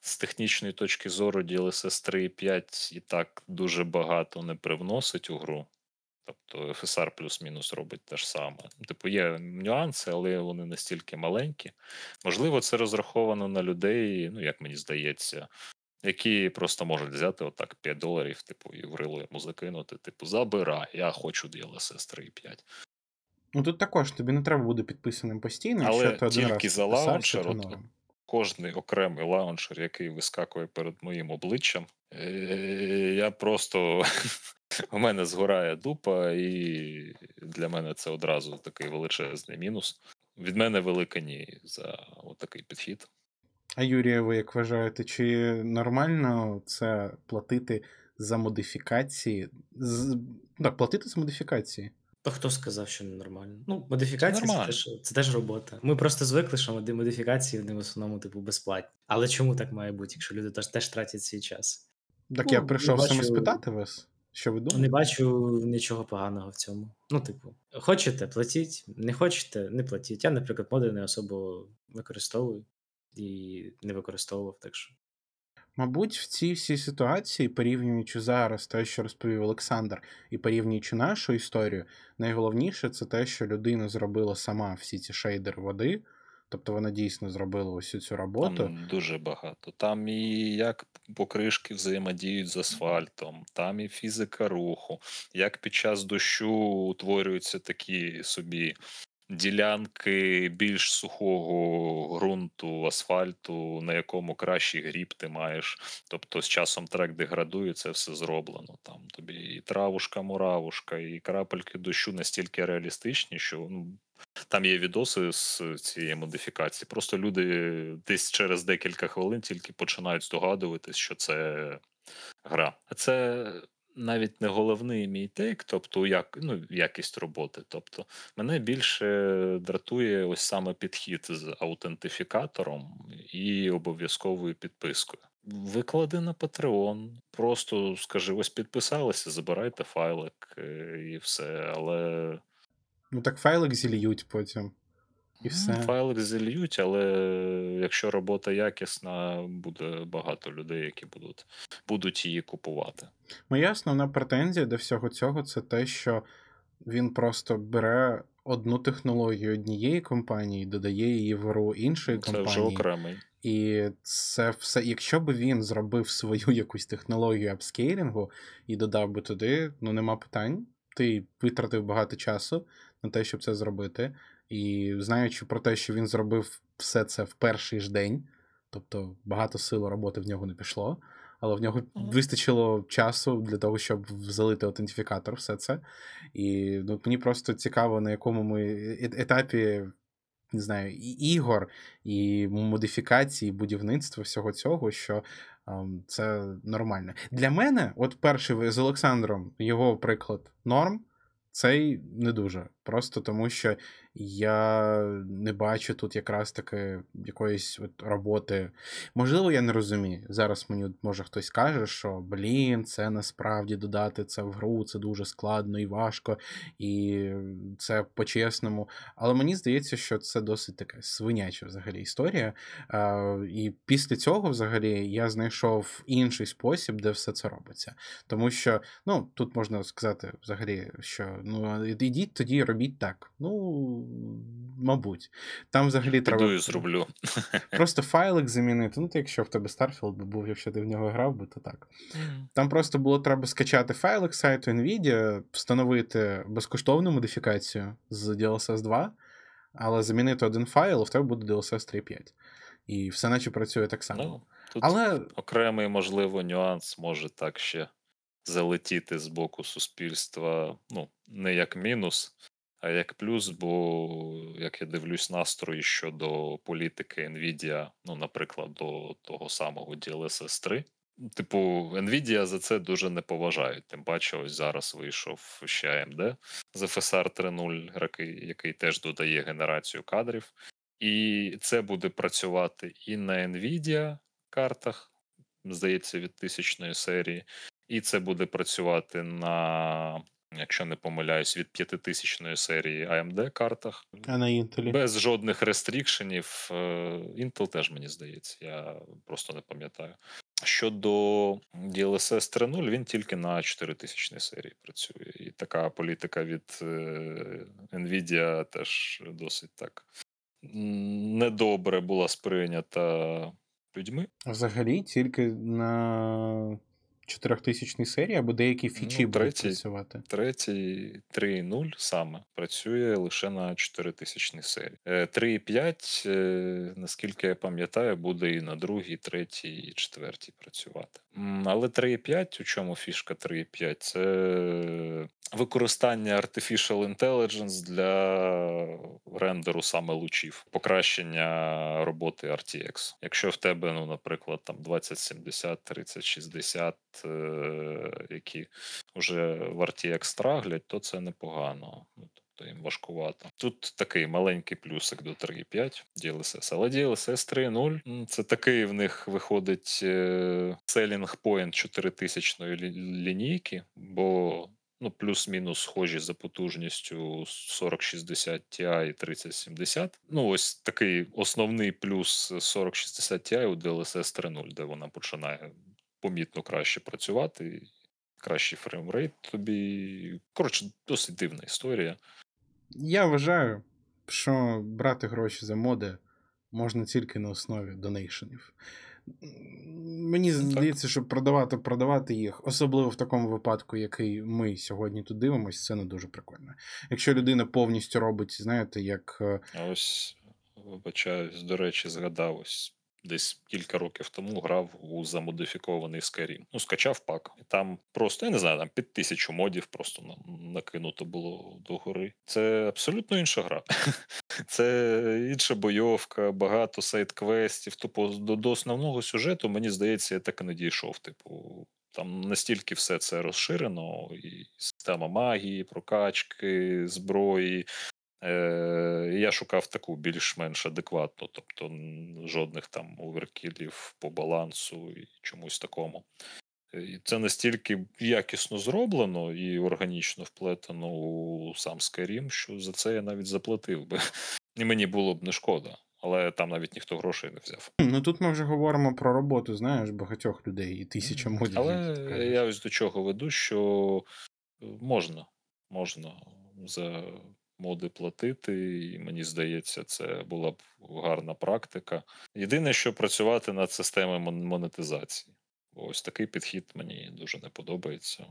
З технічної точки зору, DLSS 3.5 і так дуже багато не привносить у гру. Тобто FSR плюс-мінус робить те ж саме. Типу, є нюанси, але вони настільки маленькі. Можливо, це розраховано на людей, ну, як мені здається, які просто можуть взяти отак 5 доларів, типу, і в рило йому закинути. Типу, забирай, я хочу DLSS 3.5. Ну тут також тобі не треба буде підписаним постійно, але ти один тільки раз за лаунчер, от, кожний окремий лаунчер, який вискакує перед моїм обличчям, е, я просто у мене згорає дупа, і для мене це одразу такий величезний мінус. Від мене велика ні за такий підхід. А Юрія, ви як вважаєте, чи нормально це платити за модифікації? З... Так, платити за модифікації? То хто сказав, що ненормально? Ну, модифікації це, це, теж, це теж робота. Ми просто звикли, що модифікації вони в основному типу безплатні. Але чому так має бути, якщо люди теж, теж тратять свій час? Так ну, я прийшов бачу... саме спитати вас. Що ви думаєте? Не бачу нічого поганого в цьому. Ну, типу, хочете, платіть, не хочете, не платіть. Я, наприклад, моди не особо використовую і не використовував. так що. Мабуть, в цій всій ситуації, порівнюючи зараз те, що розповів Олександр, і порівнюючи нашу історію, найголовніше це те, що людина зробила сама всі ці шейдери води. Тобто вона дійсно зробила усю цю роботу. Там дуже багато. Там і як покришки взаємодіють з асфальтом, там і фізика руху, як під час дощу утворюються такі собі ділянки більш сухого ґрунту, асфальту, на якому кращий гріб ти маєш. Тобто з часом трек деградує, це все зроблено. Там тобі і травушка, муравушка, і крапельки дощу настільки реалістичні, що ну. Там є відоси з цієї модифікації. Просто люди десь через декілька хвилин тільки починають здогадуватись, що це гра. А це навіть не головний мій тейк, тобто як, ну, якість роботи. Тобто, мене більше дратує ось саме підхід з аутентифікатором і обов'язковою підпискою. Виклади на Patreon, просто скажи, ось підписалися, забирайте файлик е, і все. Але. Ну так файлик зільють потім. І все. Файлик зільють, але якщо робота якісна, буде багато людей, які будуть будуть її купувати. Моя основна претензія до всього цього це те, що він просто бере одну технологію однієї компанії, додає її в гру іншої це компанії. Це вже окремий. І це все, якщо б він зробив свою якусь технологію апскейлінгу і додав би туди, ну нема питань. Ти витратив багато часу на те, щоб це зробити. І знаючи про те, що він зробив все це в перший ж день, тобто багато сил роботи в нього не пішло, але в нього вистачило часу для того, щоб залити аутентифікатор, все це. І ну, мені просто цікаво, на якому ми етапі. Не знаю, і ігор, і модифікації, і будівництва всього цього, що um, це нормально. Для мене, от перший з Олександром, його приклад норм, цей не дуже. Просто тому, що я не бачу тут якраз таки якоїсь от роботи. Можливо, я не розумію. Зараз мені може хтось каже, що блін, це насправді додати це в гру, це дуже складно і важко, і це по-чесному. Але мені здається, що це досить така свиняча взагалі історія. І після цього, взагалі, я знайшов інший спосіб, де все це робиться. Тому що, ну, тут можна сказати, взагалі, що ну, ідіть тоді робіть так. Ну, мабуть. Там взагалі Піду треба і зроблю. просто файлик замінити. Ну, то якщо в тебе Starfield би був, якщо ти в нього грав би, то так. Там просто було треба скачати файлик сайту Nvidia, встановити безкоштовну модифікацію з DLSS 2, але замінити один файл, і в тебе буде DLSS 3.5. І все наче працює так само. Ну, тут Але окремий, можливо, нюанс може так ще залетіти з боку суспільства. Ну, не як мінус, як плюс, бо як я дивлюсь настрої щодо політики Nvidia, ну, наприклад, до того самого DLSS 3. Типу, Nvidia за це дуже не поважають. Тим паче, ось зараз вийшов ще AMD з FSR 3.0, який, який теж додає генерацію кадрів. І це буде працювати і на Nvidia картах, здається, від тисячної серії, і це буде працювати на, якщо не помиляюсь, від п'ятитисячної серії AMD картах. а на Intel. Без жодних рестрікшенів. Е, Intel теж мені здається, я просто не пам'ятаю. Щодо DLSS 3.0, він тільки на 4000 серії працює. І така політика від е, Nvidia теж досить так недобре була сприйнята людьми. Взагалі, тільки на 4000 серії або деякі фічі Ну, будуть працювати. Третій 3.0 саме працює лише на 4000 серії. Е, 3.5, е, наскільки я пам'ятаю, буде і на другій, третій, і четвертій працювати. М, Але 3.5, у чому фішка 3.5? Це використання Artificial Intelligence для рендеру саме лучів, покращення роботи RTX. Якщо в тебе, ну, наприклад, там 2070, 3060, е, які вже в RTX страглять, то це непогано. Ну, тобто їм важкувато. Тут такий маленький плюсик до 3.5 DLSS. Але DLSS 3.0 це такий в них виходить е, selling point 4000 лі- лінійки, бо ну, плюс-мінус схожі за потужністю 4060 Ti і 3070. Ну, ось такий основний плюс 4060 Ti у DLSS 3.0, де вона починає помітно краще працювати. Кращий фреймрейт тобі. Коротше, досить дивна історія. Я вважаю, що брати гроші за моди можна тільки на основі donation ів. Мені здається, що продавати, продавати їх, особливо в такому випадку, який ми сьогодні тут дивимося, це не дуже прикольно. Якщо людина повністю робить, знаєте, як е, ось, вибачаюсь, до речі, згадав ось. Десь кілька років тому грав у замодифікований Skyrim. Ну, скачав пак. І там просто, я не знаю, там під тисячу модів просто на- накинуто було до гори. Це абсолютно інша гра. Це інша бойовка, багато сайт-квестів. Тобто до, до основного сюжету, мені здається, я так і не дійшов. Типу, там настільки все це розширено, і система магії, прокачки, зброї. Е, я шукав таку більш-менш адекватну, тобто жодних там оверкілів по балансу і чомусь такому. Е, І це настільки якісно зроблено і органічно вплетено у сам Skyrim, що за це я навіть заплатив би. І мені було б не шкода, але там навіть ніхто грошей не взяв. ну тут ми вже говоримо про роботу, знаєш, багатьох людей і тисяча модів. Але я ось до чого веду, що е, можна, можна за моди платити, і мені здається, це була б гарна практика. Єдине, що працювати над системою мон- монетизації. Ось такий підхід мені дуже не подобається.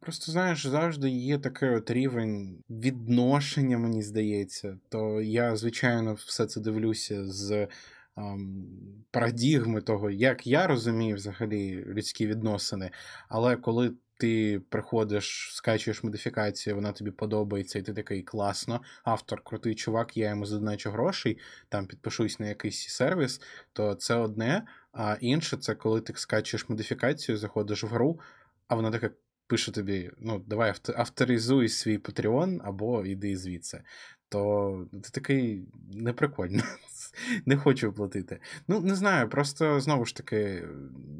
Просто знаєш, завжди є такий от рівень відношення, мені здається. То я, звичайно, все це дивлюся з ем, парадігми того, як я розумію взагалі людські відносини. Але коли ти приходиш, скачуєш модифікацію, вона тобі подобається, і ти такий класно, автор крутий чувак, я йому задоначу грошей, там підпишусь на якийсь сервіс, то це одне. А інше це коли ти скачуєш модифікацію, заходиш в гру, а вона така пише тобі: ну, давай авторизуй свій Patreon або йди звідси. То ти такий неприкольно. Не хочу платити. Ну, не знаю, просто знову ж таки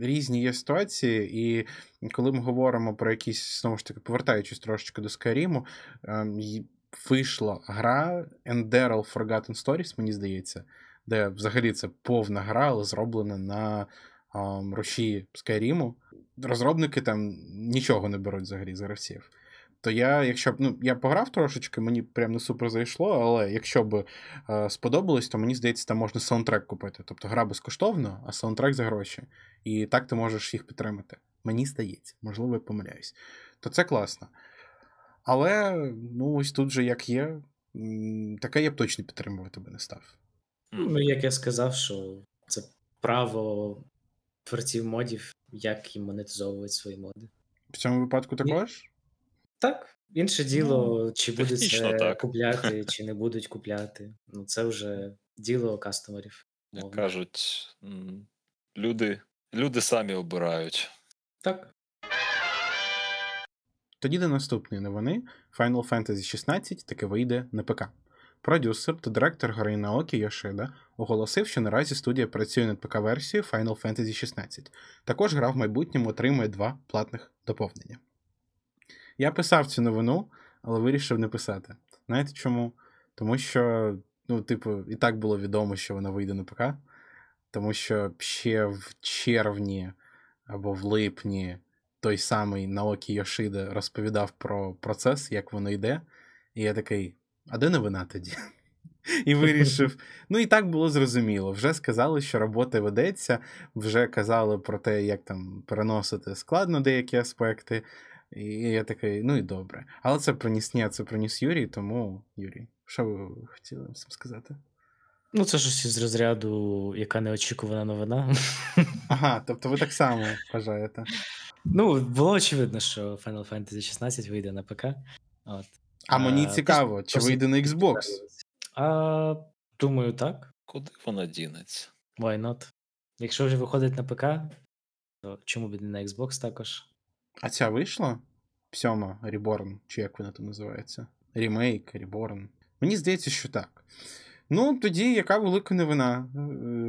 різні є ситуації, і коли ми говоримо про якісь, знову ж таки, повертаючись трошечки до Skyrim, ем, вийшла гра Enderal Forgotten Stories, мені здається, де взагалі це повна гра, але зроблена на ем, руші Skyrim. Розробники там нічого не беруть взагалі з гравців. То я, якщо б ну я пограв трошечки, мені прям не супер зайшло, але якщо б е, сподобалось, то мені здається, там можна саундтрек купити. Тобто гра безкоштовно, а саундтрек за гроші. І так ти можеш їх підтримати. Мені здається, можливо, я помиляюсь. То це класно. Але ну ось тут же як є, таке я б точно підтримувати би не став. Ну, як я сказав, що це право творців модів, як їм монетизовувати свої моди. В цьому випадку також? Так, інше діло, ну, чи будуть це так. купляти, чи не будуть купляти. Ну, це вже діло кастомерів. Як кажуть, люди, люди самі обирають. Так. Тоді до наступної новини Final Fantasy 16 таки вийде на ПК. Продюсер та директор гри Наокі Йошида оголосив, що наразі студія працює над ПК-версією Final Fantasy 16. Також гра в майбутньому отримує два платних доповнення. Я писав цю новину, але вирішив не писати. Знаєте чому? Тому що, ну, типу, і так було відомо, що вона вийде на ПК. Тому що ще в червні або в липні той самий Наокі Йошида розповідав про процес, як воно йде. І я такий, а де новина тоді? І вирішив. Ну і так було зрозуміло. Вже сказали, що робота ведеться, вже казали про те, як там переносити складно деякі аспекти. І я такий, ну і добре. Але це приніс ні, це приніс Юрій, тому, Юрій, що ви хотіли цим сказати? Ну, це щось із розряду, яка неочікувана новина. Ага, тобто ви так само вважаєте. Ну, було очевидно, що Final Fantasy 16 вийде на ПК. От. А мені цікаво, чи вийде на Xbox? А, Думаю, так. Куди вона дінеться? Why not? Якщо вже виходить на ПК, то чому б не на Xbox також? А ця вийшла? Сьома Reborn, чи як вона там називається? Ремейк, Reborn. Мені здається, що так. Ну, тоді яка велика новина? Е,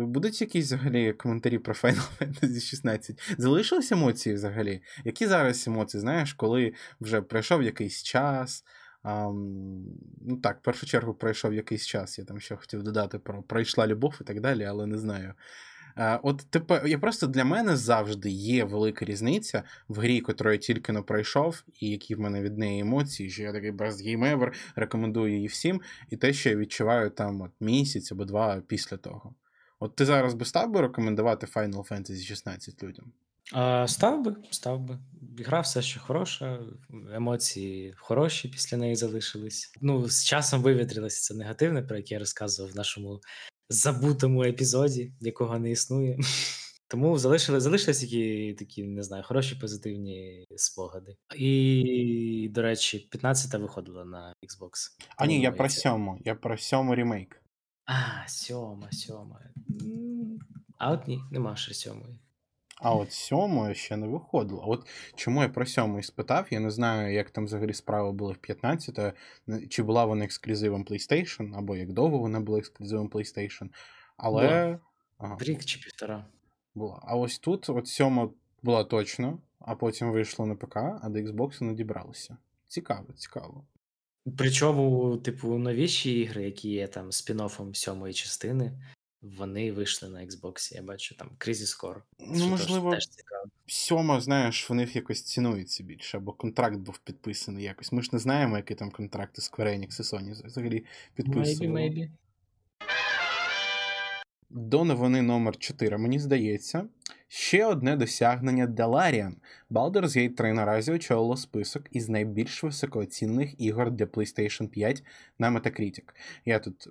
будуть якісь взагалі коментарі про Final Fantasy 16? Залишились емоції взагалі? Які зараз емоції, знаєш, коли вже пройшов якийсь час? А, ну так, в першу чергу пройшов якийсь час. Я там ще хотів додати про пройшла любов і так далі, але не знаю. От тепер я просто для мене завжди є велика різниця в грі, яку я тільки не пройшов, і які в мене від неї емоції, що я такий ever, рекомендую її всім, і те, що я відчуваю там от місяць або два після того. От ти зараз би став би рекомендувати Final Fantasy 16 людям? А, Став би, став би. Гра все ще хороша, емоції хороші після неї залишились. Ну, з часом вивітрилося це негативне, про яке я розказував в нашому забутому епізоді, якого не існує. Тому залишили, залишились які такі, не знаю, хороші позитивні спогади. І, до речі, 15-та виходила на Xbox. А ні, я про сьому. Я про сьому ремейк. А, сьома, сьома. А от ні, нема ще сьомої. А от сьомою ще не виходило. От чому я про сьомий спитав? Я не знаю, як там взагалі справа була в 15 чи була вона ексклюзивом PlayStation, або як довго вона була ексклюзивом PlayStation. Але. Ага. Рік чи півтора. Була. А ось тут от сьома була точно, а потім вийшло на ПК, а до Xbox не дібралися. Цікаво, цікаво. Причому, типу, новіші ігри, які є там спін-оффом сьомої частини, вони вийшли на Xbox, я бачу там Crisis Core. Ну, можливо, теж цікаво. сьома, знаєш, вони якось цінуються більше, або контракт був підписаний якось. Ми ж не знаємо, які там контракти з Square Enix і Sony взагалі підписували. Maybe, maybe. До новини номер 4 мені здається, ще одне досягнення Delarian. Baldur's Gate 3 наразі очолило список із найбільш високооцінених ігор для PlayStation 5 на Metacritic. Я тут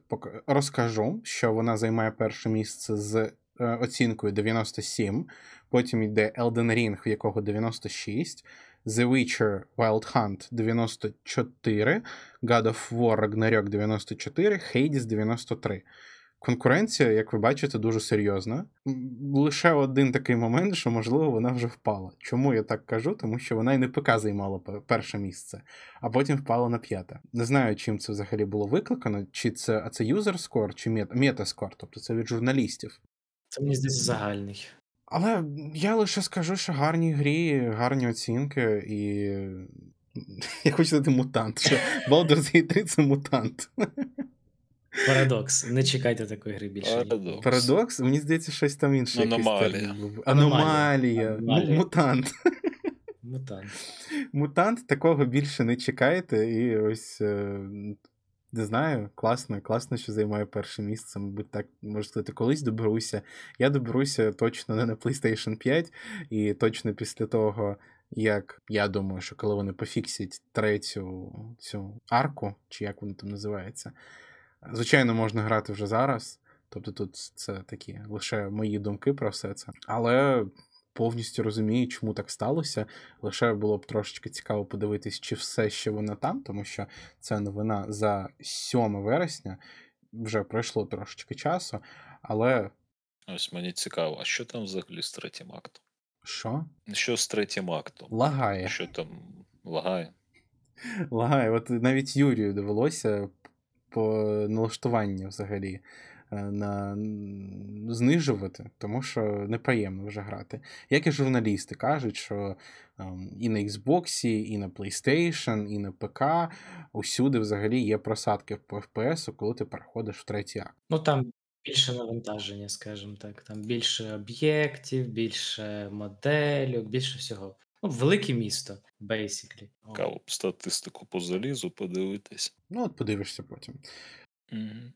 розкажу, що вона займає перше місце з е, оцінкою 97, потім йде Elden Ring, в якого 96. The Witcher Wild Hunt 94, God of War Ragnarok 94, Hades 93. Конкуренція, як ви бачите, дуже серйозна. Лише один такий момент, що, можливо, вона вже впала. Чому я так кажу? Тому що вона і не ПК займала перше місце, а потім впала на п'яте. Не знаю, чим це взагалі було викликано, чи це а це score, чи метаскор, тобто це від журналістів. Це мені здається загальний. Але я лише скажу, що гарні грі, гарні оцінки, і я хочу сказати мутант. що Baldur's Gate 3 це мутант. Парадокс. Не чекайте такої гри більше. Парадокс. Парадокс? Мені здається, щось там інше. Аномалія. Аномалія. Аномалія. Аномалія. Мутант. Мутант. Мутант такого більше не чекайте, і ось. Е, не знаю, класно, класно, що займає перше місце. Мабуть, так можна сказати, колись доберуся. Я доберуся точно не на PlayStation 5, і точно після того, як я думаю, що коли вони пофіксять третю цю арку, чи як воно там називається, звичайно, можна грати вже зараз. Тобто тут це такі лише мої думки про все це. Але повністю розумію, чому так сталося. Лише було б трошечки цікаво подивитись, чи все ще вона там, тому що це новина за 7 вересня. Вже пройшло трошечки часу, але. Ось мені цікаво, а що там взагалі з третім актом? Що? Що з третім актом? Лагає. Що там лагає? Лагає. От навіть Юрію довелося по налаштуванню взагалі Е, на знижувати, тому що неприємно вже грати. Як і журналісти кажуть, що ем, і на Xbox, і на PlayStation, і на ПК усюди взагалі є просадки по FPS, коли ти переходиш в третій акт. Ну там більше навантаження, скажімо так. Там більше об'єктів, більше моделів, більше всього. Ну, велике місто, basically. Цікаво статистику по залізу подивитись. Ну, от подивишся потім. Угу.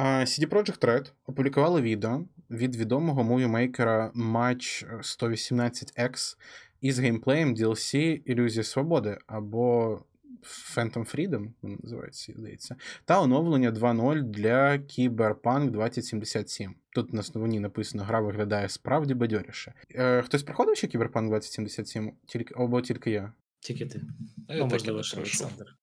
CD Projekt Red опублікували відео від відомого moviemaker а Match 118X із геймплеєм DLC Ілюзія Свободи або Phantom Freedom, називається, здається, та оновлення 2.0 для Cyberpunk 2077. Тут на новині написано: гра виглядає справді бадьоріше. Е, Хтось проходив ще Cyberpunk 2077? Тільки, або тільки я? Тільки ти. А я ну, можливо, Олександр.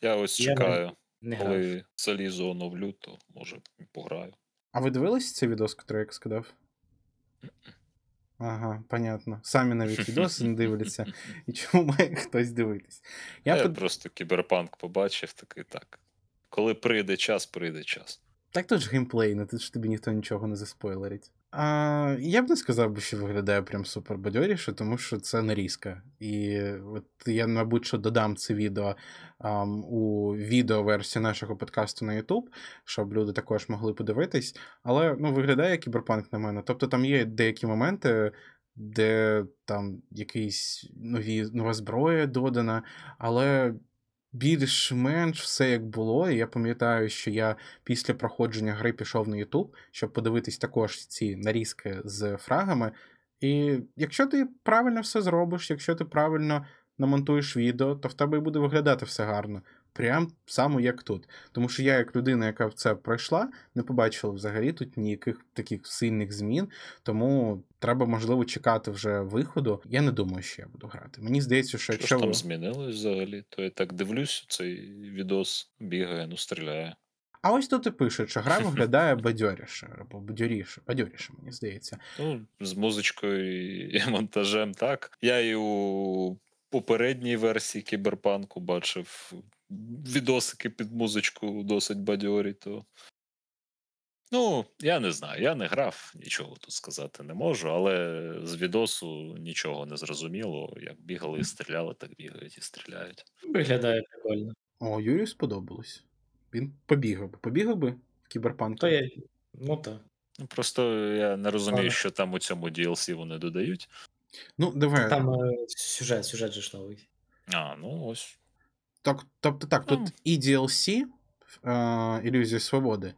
Я ось Я чекаю. Не Коли грав. залізу оновлю, то може пограю. А ви дивились цей відос, який я скидав? Ага, понятно. Самі навіть відоси не дивляться. І чому має хтось дивитись? Я, Я под... просто кіберпанк побачив, такий так. Коли прийде час, прийде час. Так то ж геймплей, ну тут ж тобі ніхто нічого не заспойлерить. А, Я б не сказав, що виглядає прям супер бадьоріше, тому що це нарізка. І от я, мабуть, що додам це відео а, у відеоверсії нашого подкасту на YouTube, щоб люди також могли подивитись. Але ну, виглядає кіберпанк на мене. Тобто там є деякі моменти. Де там якийсь нові нова зброя додана, але більш-менш все як було. І я пам'ятаю, що я після проходження гри пішов на YouTube, щоб подивитись також ці нарізки з фрагами. І якщо ти правильно все зробиш, якщо ти правильно намонтуєш відео, то в тебе і буде виглядати все гарно. Прям само як тут. Тому що я, як людина, яка в це пройшла, не побачила взагалі тут ніяких таких сильних змін. Тому треба, можливо, чекати вже виходу. Я не думаю, що я буду грати. Мені здається, що якщо. Що ж там змінилось взагалі, то я так дивлюсь, цей відос бігає, ну стріляє. А ось тут і пишуть, що гра виглядає бадьоріше, або бадьоріше, бадьоріше, мені здається. Ну, з музичкою і монтажем, так. Я і у попередній версії кіберпанку бачив відосики під музичку досить бадьорі, то. Ну, я не знаю, я не грав, нічого тут сказати не можу, але з відосу нічого не зрозуміло. Як бігали і стріляли, так бігають і стріляють. Виглядає прикольно. О, Юрію сподобалось. Він побігав би. Побігав би в кіберпанк. То я. Ну так. Ну, Просто я не розумію, що там у цьому DLC вони додають. Ну, давай. Там е, сюжет, сюжет же ж новий. А, ну ось. Так, тобто так, тут Ну. і DLC, е, Ілюзія Свободи,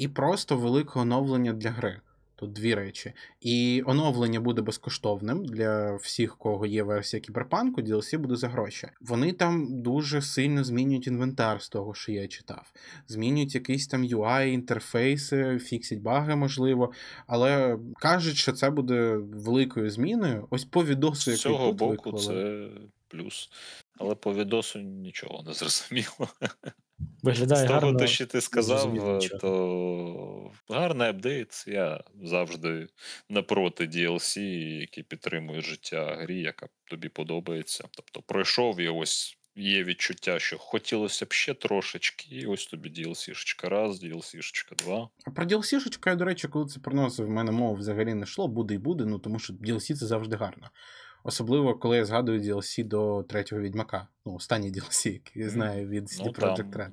і просто велике оновлення для гри. Тут дві речі. І оновлення буде безкоштовним для всіх, кого є версія кіберпанку, DLC буде за гроші. Вони там дуже сильно змінюють інвентар з того, що я читав. Змінюють якісь там UI, інтерфейси, фіксять баги, можливо. Але кажуть, що це буде великою зміною. Ось по відосу, З який цього тут боку, виклали. це плюс. Але по відосу нічого не зрозуміло. Виглядає З того, гарно. те, що ти сказав, зрозуміло нічого. то гарний апдейт. Я завжди напроти DLC, які підтримують життя грі, яка тобі подобається. Тобто пройшов і ось є відчуття, що хотілося б ще трошечки, і ось тобі DLC-шечка раз, DLC-шечка два. А про DLC-шечку, я, до речі, коли це приносив, в мене мова взагалі не йшло, буде і буде, ну тому що DLC це завжди гарно. Особливо, коли я згадую DLC до третього відьмака. Ну, останній DLC, який я знаю від CD Ну, Projekt Red.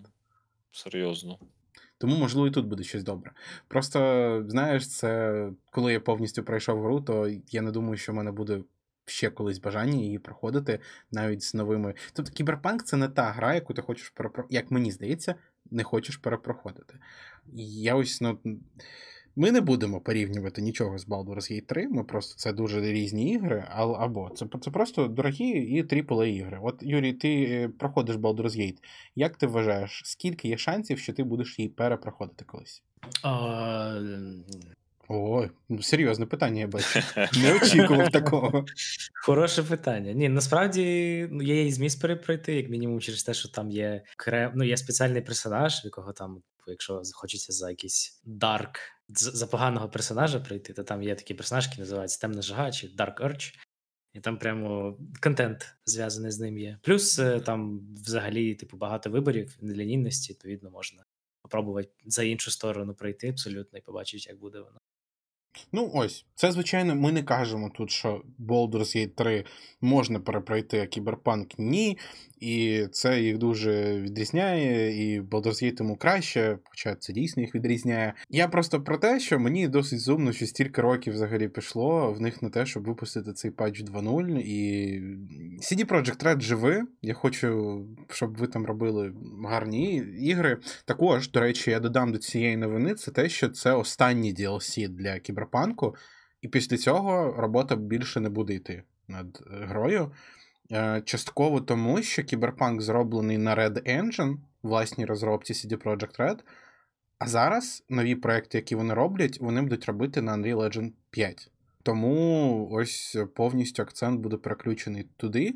Серйозно. Тому, можливо, і тут буде щось добре. Просто, знаєш, це коли я повністю пройшов гру, то я не думаю, що в мене буде ще колись бажання її проходити навіть з новими. Тобто кіберпанк це не та гра, яку ти хочеш перепро... як мені здається, не хочеш перепроходити. Я ось, ну. Ми не будемо порівнювати нічого з Baldur's Gate 3, ми просто це дуже різні ігри, або це це просто дорогі і AAA ігри. От, Юрій, ти е, проходиш Baldur's Gate. Як ти вважаєш, скільки є шансів, що ти будеш її перепроходити колись? А... Ой, ну, серйозне питання, я бачу. Не очікував такого. Хороше питання. Ні, насправді ну, я її зміг перепройти, як мінімум, через те, що там є ну, є спеціальний персонаж, в якого там, якщо хочеться за якийсь дарк, за поганого персонажа прийти, то там є такі персонажки, називаються Темна Жага чи Dark Urge. І там прямо контент зв'язаний з ним є. Плюс е, там взагалі, типу, багато виборів нелінійності, відповідно, можна спробувати за іншу сторону пройти абсолютно і побачити, як буде воно. Ну, ось, це, звичайно, ми не кажемо тут, що Baldur's Gate 3 можна перепройти, Кіберпанк ні. І це їх дуже відрізняє, і Baldur's тому краще, хоча це дійсно їх відрізняє. Я просто про те, що мені досить зумно, що стільки років взагалі пішло в них на те, щоб випустити цей патч 2.0. І CD Projekt Red живи. Я хочу, щоб ви там робили гарні ігри. Також, до речі, я додам до цієї новини це те, що це останній DLC для кіберпанку, і після цього робота більше не буде йти над грою. Е, частково тому, що Кіберпанк зроблений на Red Engine, власній розробці CD Projekt Red. А зараз нові проекти, які вони роблять, вони будуть робити на Unreal Engine 5. Тому ось повністю акцент буде переключений туди.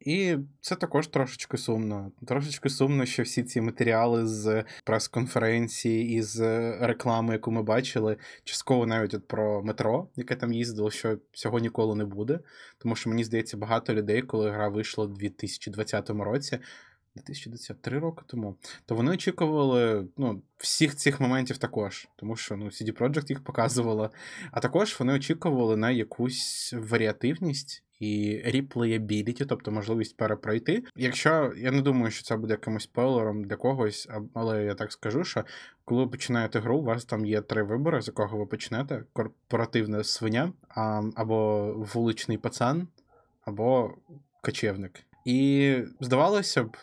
І це також трошечки сумно. Трошечки сумно, що всі ці матеріали з прес-конференції і з реклами, яку ми бачили, частково навіть от про метро, яке там їздило, що цього ніколи не буде. Тому що мені здається, багато людей, коли гра вийшла в 2020 році. 2023 роки тому, то вони очікували ну, всіх цих моментів також, тому що ну, CD Projekt їх показувала. А також вони очікували на якусь варіативність і реплеєбіліті, тобто можливість перепройти. Якщо я не думаю, що це буде якимось спойлером для когось, але я так скажу, що коли ви починаєте гру, у вас там є три вибори, з якого ви почнете: корпоративна свиня, або вуличний пацан, або кочевник. І здавалося б,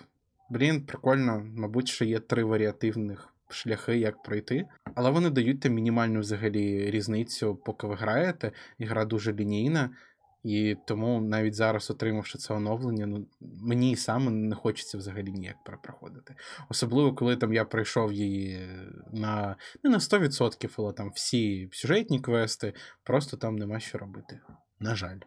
блін, прикольно, мабуть, що є три варіативних. Шляхи, як пройти, але вони дають мінімальну взагалі різницю, поки ви граєте. І гра дуже лінійна, і тому навіть зараз, отримавши це оновлення, ну мені саме не хочеться взагалі ніяк перепроходити. Особливо, коли там я пройшов її на не на 100%, але там всі сюжетні квести, просто там нема що робити. На жаль.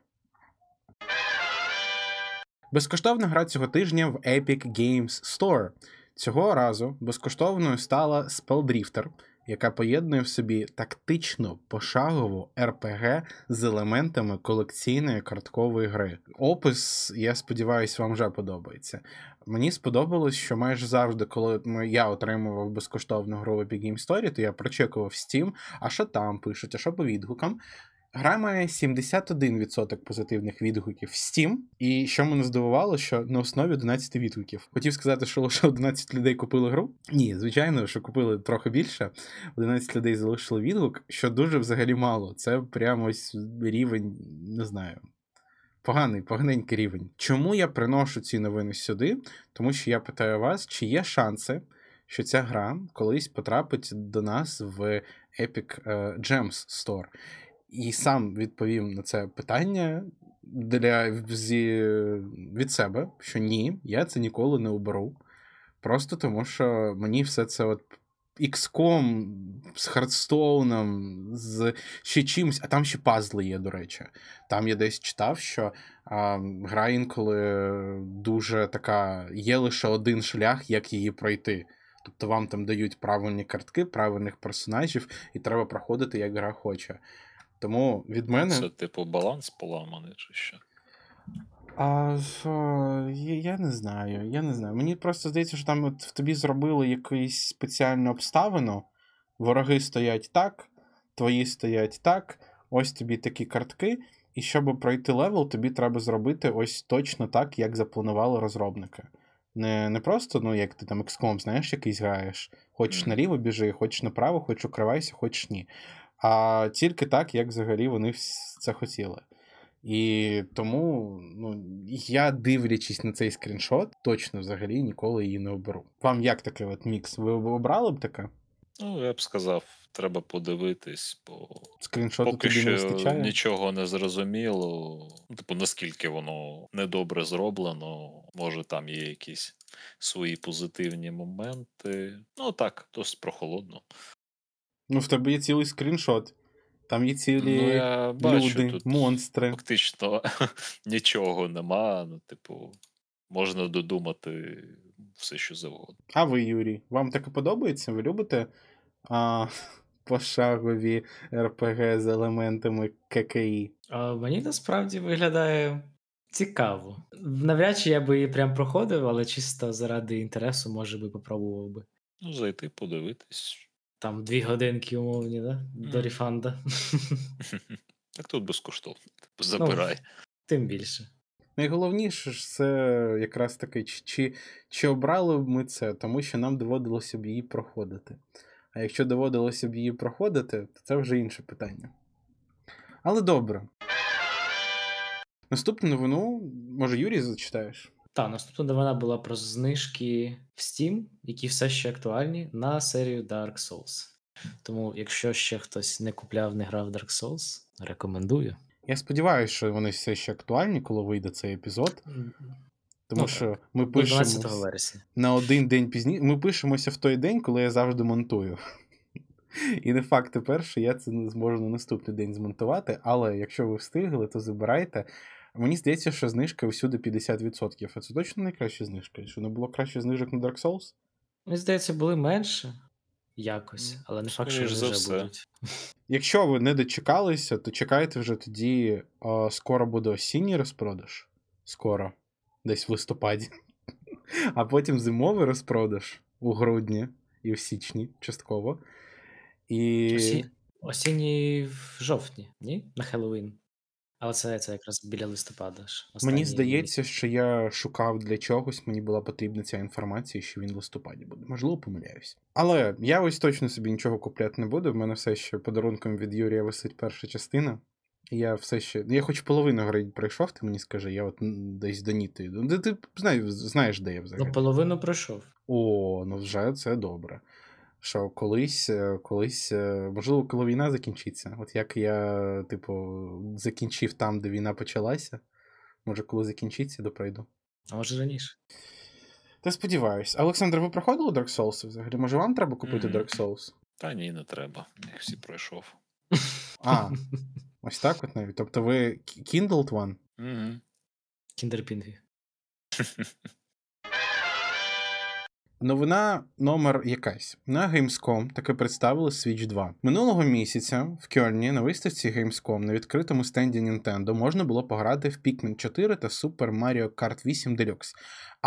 Безкоштовна гра цього тижня в Epic Games Store. Цього разу безкоштовною стала Spelldrifter – яка поєднує в собі тактично пошагову РПГ з елементами колекційної карткової гри. Опис, я сподіваюся, вам вже подобається. Мені сподобалось, що майже завжди, коли я отримував безкоштовну гру в Epic Game Story, то я прочекував Steam, а що там пишуть, а що по відгукам. Гра має 71% позитивних відгуків в Steam, і що мене здивувало, що на основі 11 відгуків. Хотів сказати, що лише 11 людей купили гру. Ні, звичайно, що купили трохи більше. 11 людей залишили відгук, що дуже взагалі мало. Це прямо ось рівень, не знаю. Поганий, поганенький рівень. Чому я приношу ці новини сюди? Тому що я питаю вас, чи є шанси, що ця гра колись потрапить до нас в Epic е, Gems Store і сам відповім на це питання для зі, від себе, що ні, я це ніколи не оберу. Просто тому, що мені все це от XCOM з Hearthstone ом, з ще чимось, а там ще пазли є, до речі. Там я десь читав, що а, гра інколи дуже така, є лише один шлях, як її пройти. Тобто вам там дають правильні картки, правильних персонажів, і треба проходити, як гра хоче. Тому від мене. Це, типу, баланс поламаний, чи що? А, я, я не знаю. Я не знаю. Мені просто здається, що там от тобі зробили якусь спеціальну обставину. Вороги стоять так, твої стоять так, ось тобі такі картки. І щоб пройти level, тобі треба зробити ось точно так, як запланували розробники. Не не просто, ну, як ти там XCOM, знаєш, якийсь граєш. Хочеш наліво біжи, хочеш направо, хочеш укривайся, хочеш ні а тільки так, як взагалі вони це хотіли. І тому ну, я, дивлячись на цей скріншот, точно взагалі ніколи її не оберу. Вам як такий от мікс? Ви обрали б таке? Ну, я б сказав, треба подивитись, бо Скріншоту поки тобі не вистачає? нічого не зрозуміло. Типу, наскільки воно недобре зроблено, може там є якісь свої позитивні моменти. Ну так, досить прохолодно. Ну, в тебе є цілий скріншот. Там є цілі Ну, я бачу, люди, тут монстри. фактично нічого нема. Ну, типу, можна додумати все, що завгодно. А ви, Юрій, вам таке подобається? Ви любите а, пошагові РПГ з елементами ККІ? А мені насправді виглядає цікаво. Навряд чи я би її прям проходив, але чисто заради інтересу, може би, попробував би. Ну, зайти, подивитись. Там дві годинки умовні, да? До Мгм. рефанда. Так тут безкоштовно. Забирай. Тим більше. Найголовніше ж це якраз таки, чи, чи, чи обрали б ми це, тому що нам доводилося б її проходити. А якщо доводилося б її проходити, то це вже інше питання. Але добре. Наступну новину, може, Юрій зачитаєш? Так, наступна новина була про знижки в Steam, які все ще актуальні на серію Dark Souls. Тому, якщо ще хтось не купляв, не грав Dark Souls, рекомендую. Я сподіваюся, що вони все ще актуальні, коли вийде цей епізод. Тому Ну, що так. ми пишемо 12 вересня. на один день пізніше. Ми пишемося в той день, коли я завжди монтую. І не факт тепер, що я це зможу на наступний день змонтувати, але якщо ви встигли, то забирайте. Мені здається, що знижка всюди 50%. А це точно найкраща знижка? Що не було краще знижок на Dark Souls? Мені здається, були менше якось, Ну, але не факт, що вже все. будуть. Якщо ви не дочекалися, то чекайте вже тоді. О, скоро буде осінній розпродаж. Скоро, десь в листопаді. А потім зимовий розпродаж у грудні і в січні, частково. І Осі... Осінній в жовтні, ні? На Хеллоуін. Але це, це якраз біля листопада. ж. мені останній здається, що я шукав для чогось, мені була потрібна ця інформація, що він в листопаді буде. Можливо, помиляюсь. Але я ось точно собі нічого купляти не буду. В мене все ще подарунком від Юрія висить перша частина. Я все ще. Я хоч половину гри пройшов, ти мені скажи, я от м, десь до Ніти йду. Ти, ти знаєш, знаєш, де я взагалі. Ну, половину пройшов. О, ну вже це добре. Що колись, е, колись, е, можливо, коли війна закінчиться. От як я, типу, закінчив там, де війна почалася. Може, коли закінчиться, допройду. А може раніше. Та сподіваюсь. Олександр, ви проходили Dark Souls взагалі? Може, вам треба купити Мгм. Dark Souls? Та ні, не треба. Я всі пройшов. А, ось так от навіть. Тобто ви Kindled One? Угу. Кіндерпінгві. Новина номер якась. На Gamescom таки представили Switch 2. Минулого місяця в Кьольні на виставці Gamescom на відкритому стенді Nintendo можна було пограти в Pikmin 4 та Super Mario Kart 8 Deluxe.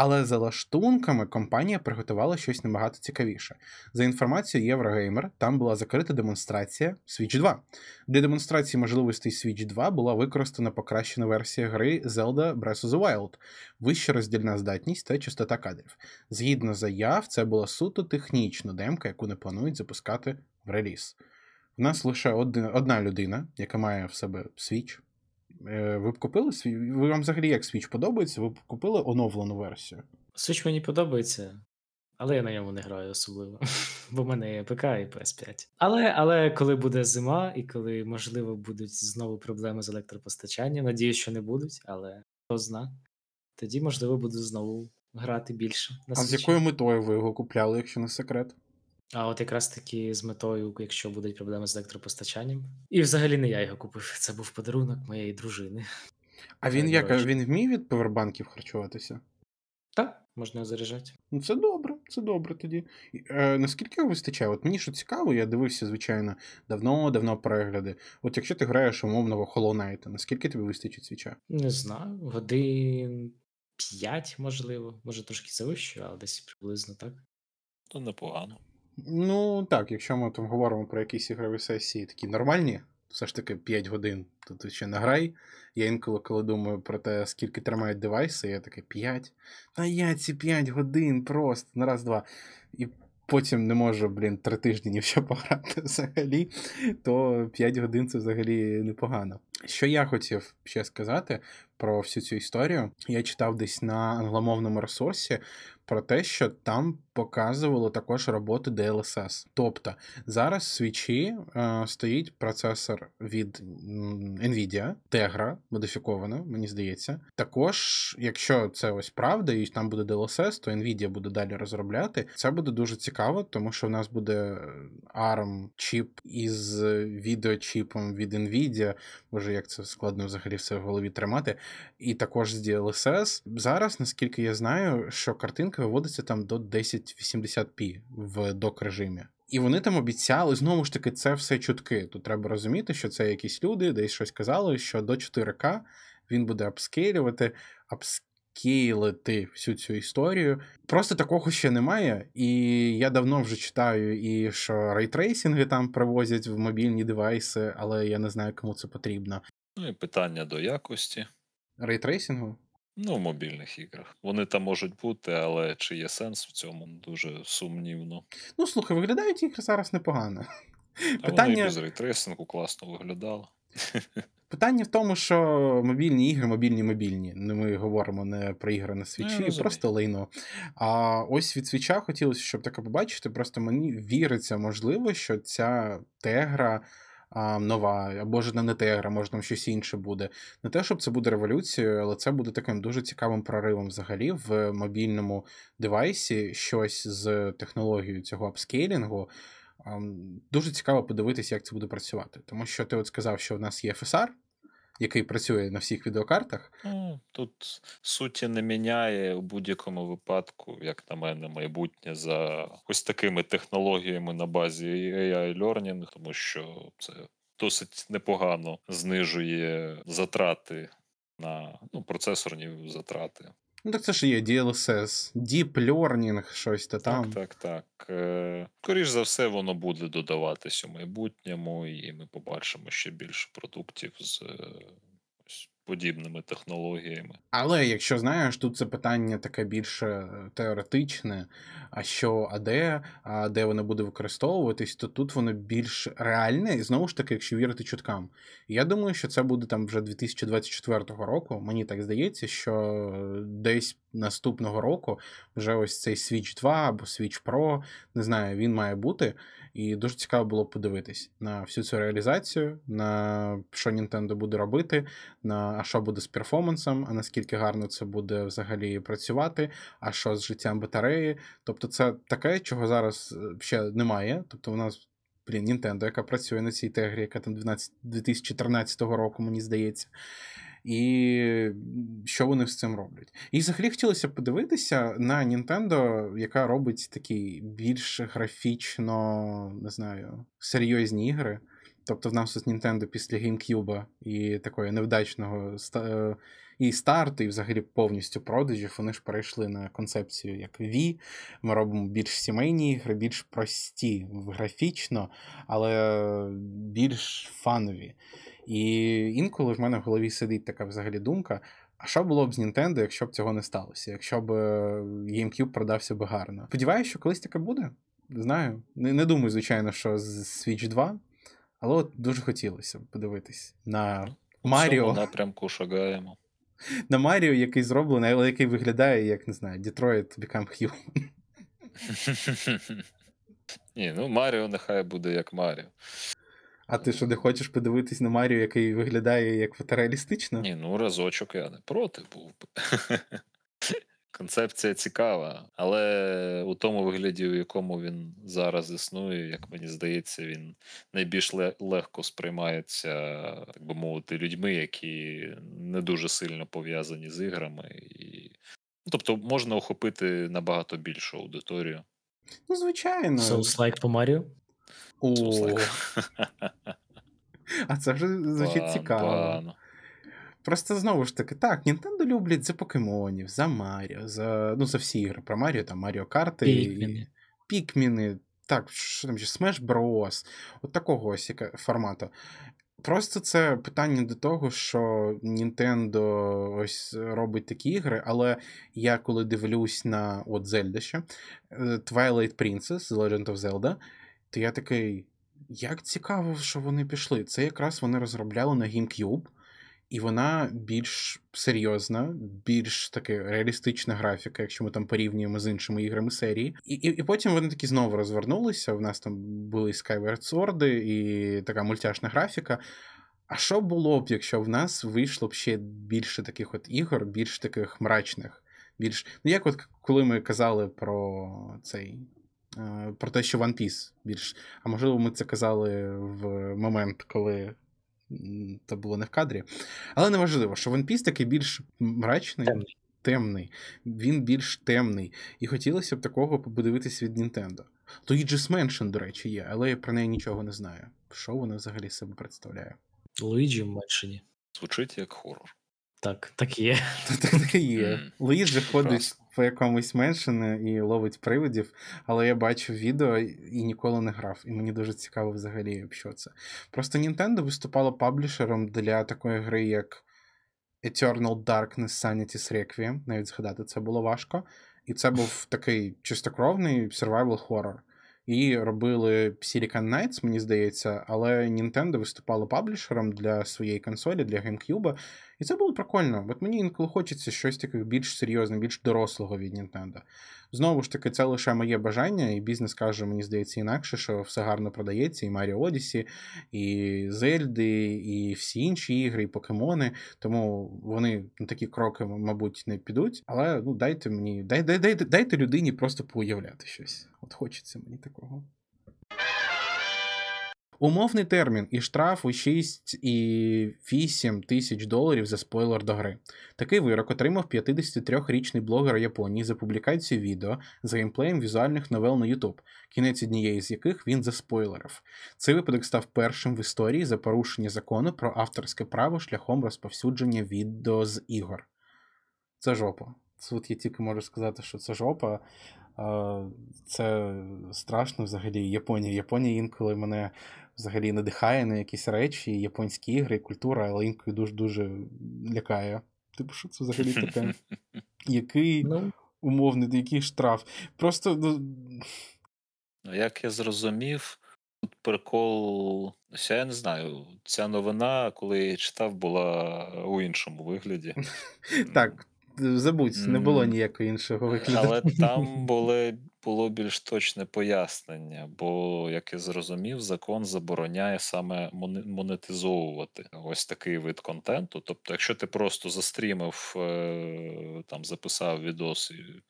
Але за лаштунками компанія приготувала щось набагато цікавіше. За інформацією Eurogamer, там була закрита демонстрація Switch 2. Для демонстрації можливостей Switch 2 була використана покращена версія гри Zelda Breath of the Wild, вища роздільна здатність та частота кадрів. Згідно заяв, це була суто технічна демка, яку не планують запускати в реліз. В нас лише один, одна людина, яка має в себе Switch. Е, Ви б купили свій. Вам взагалі як Switch подобається? Ви б купили оновлену версію? Switch мені подобається, але я на ньому не граю особливо. Бо в мене є ПК і PS5. Але, але коли буде зима, і коли, можливо, будуть знову проблеми з електропостачанням, надіюсь, що не будуть, але хто зна, тоді, можливо, буду знову грати більше. На А з якою метою ви його купляли, якщо не секрет? А от якраз таки з метою, якщо будуть проблеми з електропостачанням. І взагалі не я його купив. Це був подарунок моєї дружини. А він як? Він вміє від повербанків харчуватися? Так, можна його заряджати. Ну, це добре, це добре тоді. Е, наскільки його вистачає? От мені що цікаво, я дивився, звичайно, давно-давно перегляди. От якщо ти граєш умовного Hollow Knight, наскільки тобі вистачить свіча? Не знаю, годин 5, можливо. Може трошки завищу, але десь приблизно так. То непогано. Ну так, якщо ми там говоримо про якісь ігрові сесії такі нормальні, все ж таки 5 годин, то ти ще награй. Я інколи, коли думаю про те, скільки тримають девайси, я такий 5. Та я ці 5 годин просто на раз-два. І потім не можу, блін, 3 тижні ні в що пограти взагалі, то 5 годин це взагалі непогано. Що я хотів ще сказати про всю цю історію? Я читав десь на англомовному ресурсі про те, що там показували також роботу DLSS. Тобто зараз в свічі е, стоїть процесор від Nvidia, Tegra, модифікована, мені здається. Також, якщо це ось правда, і там буде DLSS, то Nvidia буде далі розробляти. Це буде дуже цікаво, тому що в нас буде ARM чіп із відеочіпом від Nvidia. Боже, як це складно взагалі все в голові тримати. І також з DLSS. Зараз, наскільки я знаю, що картинка виводиться там до 1080p в док режимі. І вони там обіцяли, знову ж таки, це все чутки. Тут треба розуміти, що це якісь люди, десь щось казали, що до 4К він буде апскейлювати, апскейлити всю цю історію. Просто такого ще немає. І я давно вже читаю, і що рейтрейсинги там привозять в мобільні девайси, але я не знаю, кому це потрібно. Ну і питання до якості. Рейтрейсингу? Ну, в мобільних іграх. Вони там можуть бути, але чи є сенс в цьому дуже сумнівно. Ну, слухай, виглядають ігри зараз непогано. А Питання... вони і без рейтрейсингу класно виглядало. Питання в тому, що мобільні ігри, мобільні мобільні. Ну, Ми говоримо не про ігри на свічі, ну, просто лейно. А ось від свіча хотілося, щоб таке побачити. Просто мені віриться, можливо, що ця тегра а, нова, або ж не Тегра, може там щось інше буде. Не те, щоб це буде революцією, але це буде таким дуже цікавим проривом взагалі в мобільному девайсі щось з технологією цього апскейлінгу. Дуже цікаво подивитися, як це буде працювати. Тому що ти от сказав, що в нас є FSR, який працює на всіх відеокартах. Ну, Тут суті не міняє у будь-якому випадку, як на мене, майбутнє за ось такими технологіями на базі AI Learning, тому що це досить непогано знижує затрати на ну, процесорні затрати. Ну, так це ж є DLSS, Deep Learning, щось то там. Так, так, так. Е, Скоріш за все, воно буде додаватись у майбутньому, і ми побачимо ще більше продуктів з подібними технологіями. Але якщо знаєш, тут це питання таке більше е, теоретичне. А що, а де, а де воно буде використовуватись, то тут воно більш реальне, і знову ж таки, якщо вірити чуткам. я думаю, що це буде там вже 2024 року. Мені так здається, що десь наступного року вже ось цей Switch 2 або Switch Pro, не знаю, він має бути. І дуже цікаво було подивитись на всю цю реалізацію, на що Nintendo буде робити, на а що буде з перформансом, а наскільки гарно це буде взагалі працювати, а що з життям батареї. Тобто, це таке, чого зараз е, ще немає. Тобто, у нас. Блін, Nintendo, яка працює на цій тегрі, яка там 12, 2013 року, мені здається і що вони з цим роблять. І взагалі хотілося подивитися на Nintendo, яка робить такі більш графічно, не знаю, серйозні ігри. Тобто в нас тут Nintendo після GameCube і такої невдачного е, і старту, і взагалі повністю продажів, вони ж перейшли на концепцію як Wii. Ми робимо більш сімейні ігри, більш прості графічно, але більш фанові. І інколи в мене в голові сидить така взагалі думка. А що було б з Nintendo, якщо б цього не сталося? Якщо б е, GameCube продався б гарно? Сподіваюся, що колись таке буде. Знаю. Не, не думаю, звичайно, що з Switch 2, але от дуже хотілося б подивитись на Маріо. Напрямку шагаємо. На Маріо, який зроблений, але який виглядає, як не знаю, Detroit Become Human. Ні, ну Маріо нехай буде як Маріо. А ти що не хочеш подивитись на Маріо, який виглядає як фотореалістично? Ні, ну разочок я не проти був. Концепція цікава, але у тому вигляді, у якому він зараз існує, як мені здається, він найбільш легко сприймається, так би мовити, людьми, які не дуже сильно пов'язані з іграми. І... Ну, тобто можна охопити набагато більшу аудиторію. Ну, звичайно. Souls-like по Маріо? О. А це вже звучить цікаво. Просто знову ж таки, так, Нінтендо люблять за покемонів, за Маріо, за ну, за всі ігри про Маріо, там Маріо Карти, Пікміни. Пікміни, так, що там ще Smash Bros. От такого ось формату. Просто це питання до того, що Nintendo ось робить такі ігри, але я коли дивлюсь на от Zelda ще, е, Twilight Princess, The Legend of Zelda, то я такий. як цікаво, що вони пішли. Це якраз вони розробляли на GameCube, і вона більш серйозна, більш таке реалістична графіка, якщо ми там порівнюємо з іншими іграми серії. І і, і потім вони такі знову розвернулися. У нас там були Skyward Sword і така мультяшна графіка. А що було б, якщо в нас вийшло б ще більше таких от ігор, більш таких мрачних? Більш... Ну, як от коли ми казали про цей. Е, про те, що One Piece більш. А можливо, ми це казали в момент, коли це було не в кадрі. Але неважливо, що One Piece такий більш мрачний, Темний. темний. Він більш темний. І хотілося б такого подивитись від Nintendo. То і Just Mansion, до речі, є, але я про неї нічого не знаю. Що вона взагалі себе представляє? Луїджі в mansion і. Звучить як хорор. Так, так є. Так так і є. Луїджі ходить. По якомусь mansion і і ловить привидів, але я бачив відео і ніколи не грав. І мені дуже цікаво взагалі, що це. Просто Nintendo виступала publisher ом для такої гри, як Eternal Darkness Sanity's Requiem. Навіть згадати це було важко. І це був такий чистокровний survival horror. І робили Silicon Knights, мені здається, але Nintendo виступала паблішером для своєї консолі, для GameCube. І це було прикольно. От мені інколи хочеться щось таке більш серйозне, більш дорослого від Nintendo. Знову ж таки, це лише моє бажання, і бізнес каже, мені здається, інакше, що все гарно продається, і Mario Odyssey, і Зельди, і всі інші ігри, і покемони. Тому вони на такі кроки, мабуть, не підуть. Але ну дайте мені, дай, дай, дайте, дайте людині просто поуявляти щось. От хочеться мені такого. Умовний термін і штраф у 6 і 8 тисяч доларів за спойлер до гри. Такий вирок отримав 53-річний блогер Японії за публікацію відео з геймплеєм візуальних новел на YouTube, кінець однієї з яких він заспойлерив. Цей випадок став першим в історії за порушення закону про авторське право шляхом розповсюдження відео з ігор. Це жопа. Тут я тільки можу сказати, що це жопа. Це страшно взагалі. Японія. Японія інколи мене взагалі надихає на якісь речі, японські ігри, і культура, але інколи дуже-дуже лякає. Типу, що це взагалі таке? Який Ну, умовний, який штраф? Просто. ну, Ну, Як я зрозумів, тут прикол. ось Я не знаю, ця новина, коли я її читав, була у іншому вигляді. Так, забудь, не було ніякого іншого вигляду. Але там були, було більш точне пояснення, бо, як я зрозумів, закон забороняє саме монетизовувати ось такий вид контенту. Тобто, якщо ти просто застрімив, е, там записав відос і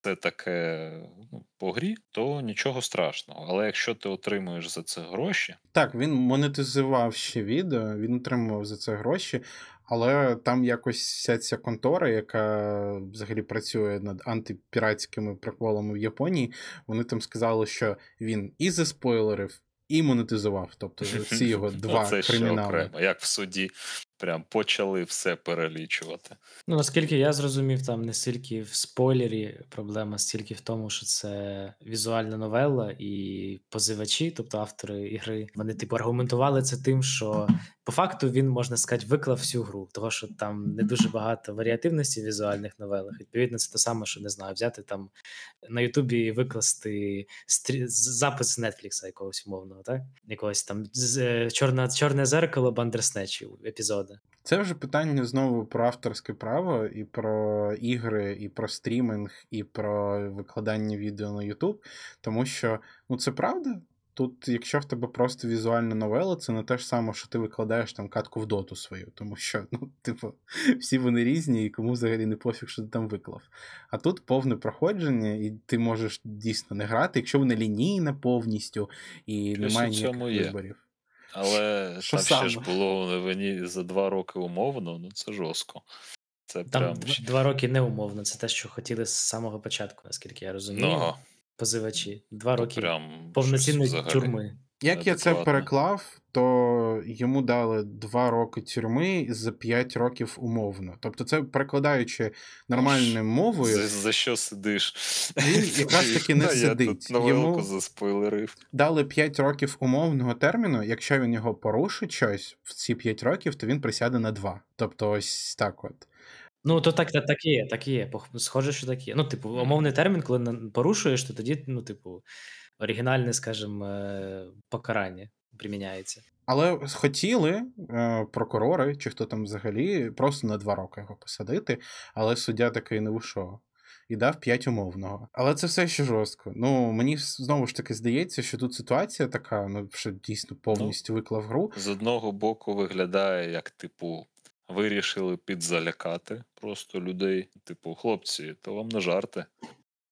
це таке ну, по грі, то нічого страшного. Але якщо ти отримуєш за це гроші, Так, він монетизував ще відео, він отримував за це гроші, але там якось вся ця контора, яка взагалі працює над антипіратськими приколами в Японії, вони там сказали, що він і заспойлерив, і монетизував. Тобто ці його два це ще кримінали. як в суді, прям почали все перелічувати. ну, наскільки я зрозумів, там не стільки в спойлері проблема, стільки в тому, що це візуальна новела, і позивачі, тобто автори ігри, вони типу аргументували це тим, що по факту він, можна сказати, виклав всю гру, того що там не дуже багато варіативності в візуальних новелах. Відповідно, це те саме, що не знаю, взяти там на Ютубі і викласти стрі... запис Нетфлікса якогось умовного, так? Якогось там е, чорне, чорне зеркало Бандерснечів епізоди. Це вже питання знову про авторське право, і про ігри, і про стрімінг, і про викладання відео на YouTube. Тому що ну це правда. Тут, якщо в тебе просто візуальна новела, це не те ж саме, що ти викладаєш там катку в доту свою, тому що, ну, типу, всі вони різні, і кому взагалі не пофіг, що ти там виклав. А тут повне проходження, і ти можеш дійсно не грати, якщо вона лінійна повністю і Плюс немає ніяких виборів. Але Що там ще ж було новині за два роки умовно, ну це жорстко. Це Там прям. дв- два роки неумовно. Це те, що хотіли з самого початку, наскільки я розумію. Ну. Позивачі. Два Ну, роки прям щось повноцінної взагалі. тюрми. Як я це Неадекватно. переклав, то йому дали 2 роки тюрми за 5 років умовно. Тобто, це перекладаючи нормальною мовою, За, за що сидиш? Він якраз таки не А Я сидить. тут Йому- заспойлерив. дали 5 років умовного терміну. Якщо він його порушить щось в ці 5 років, то він присяде на 2. Тобто, ось так от. Ну, то так, так, так є, так є. Схоже, що так є. Ну, типу, умовний термін, коли порушуєш, то тоді, ну, типу, оригінальне, скажімо, е, покарання. Приміняється. Але хотіли е, прокурори, чи хто там взагалі, просто на два роки його посадити, але суддя такий не вийшов. І дав 5 умовного. Але це все ще жорстко. Ну, мені знову ж таки здається, що тут ситуація така, ну, що дійсно повністю виклав гру. З одного боку виглядає, як, типу, вирішили підзалякати просто людей. Типу, хлопці, то вам не жарти.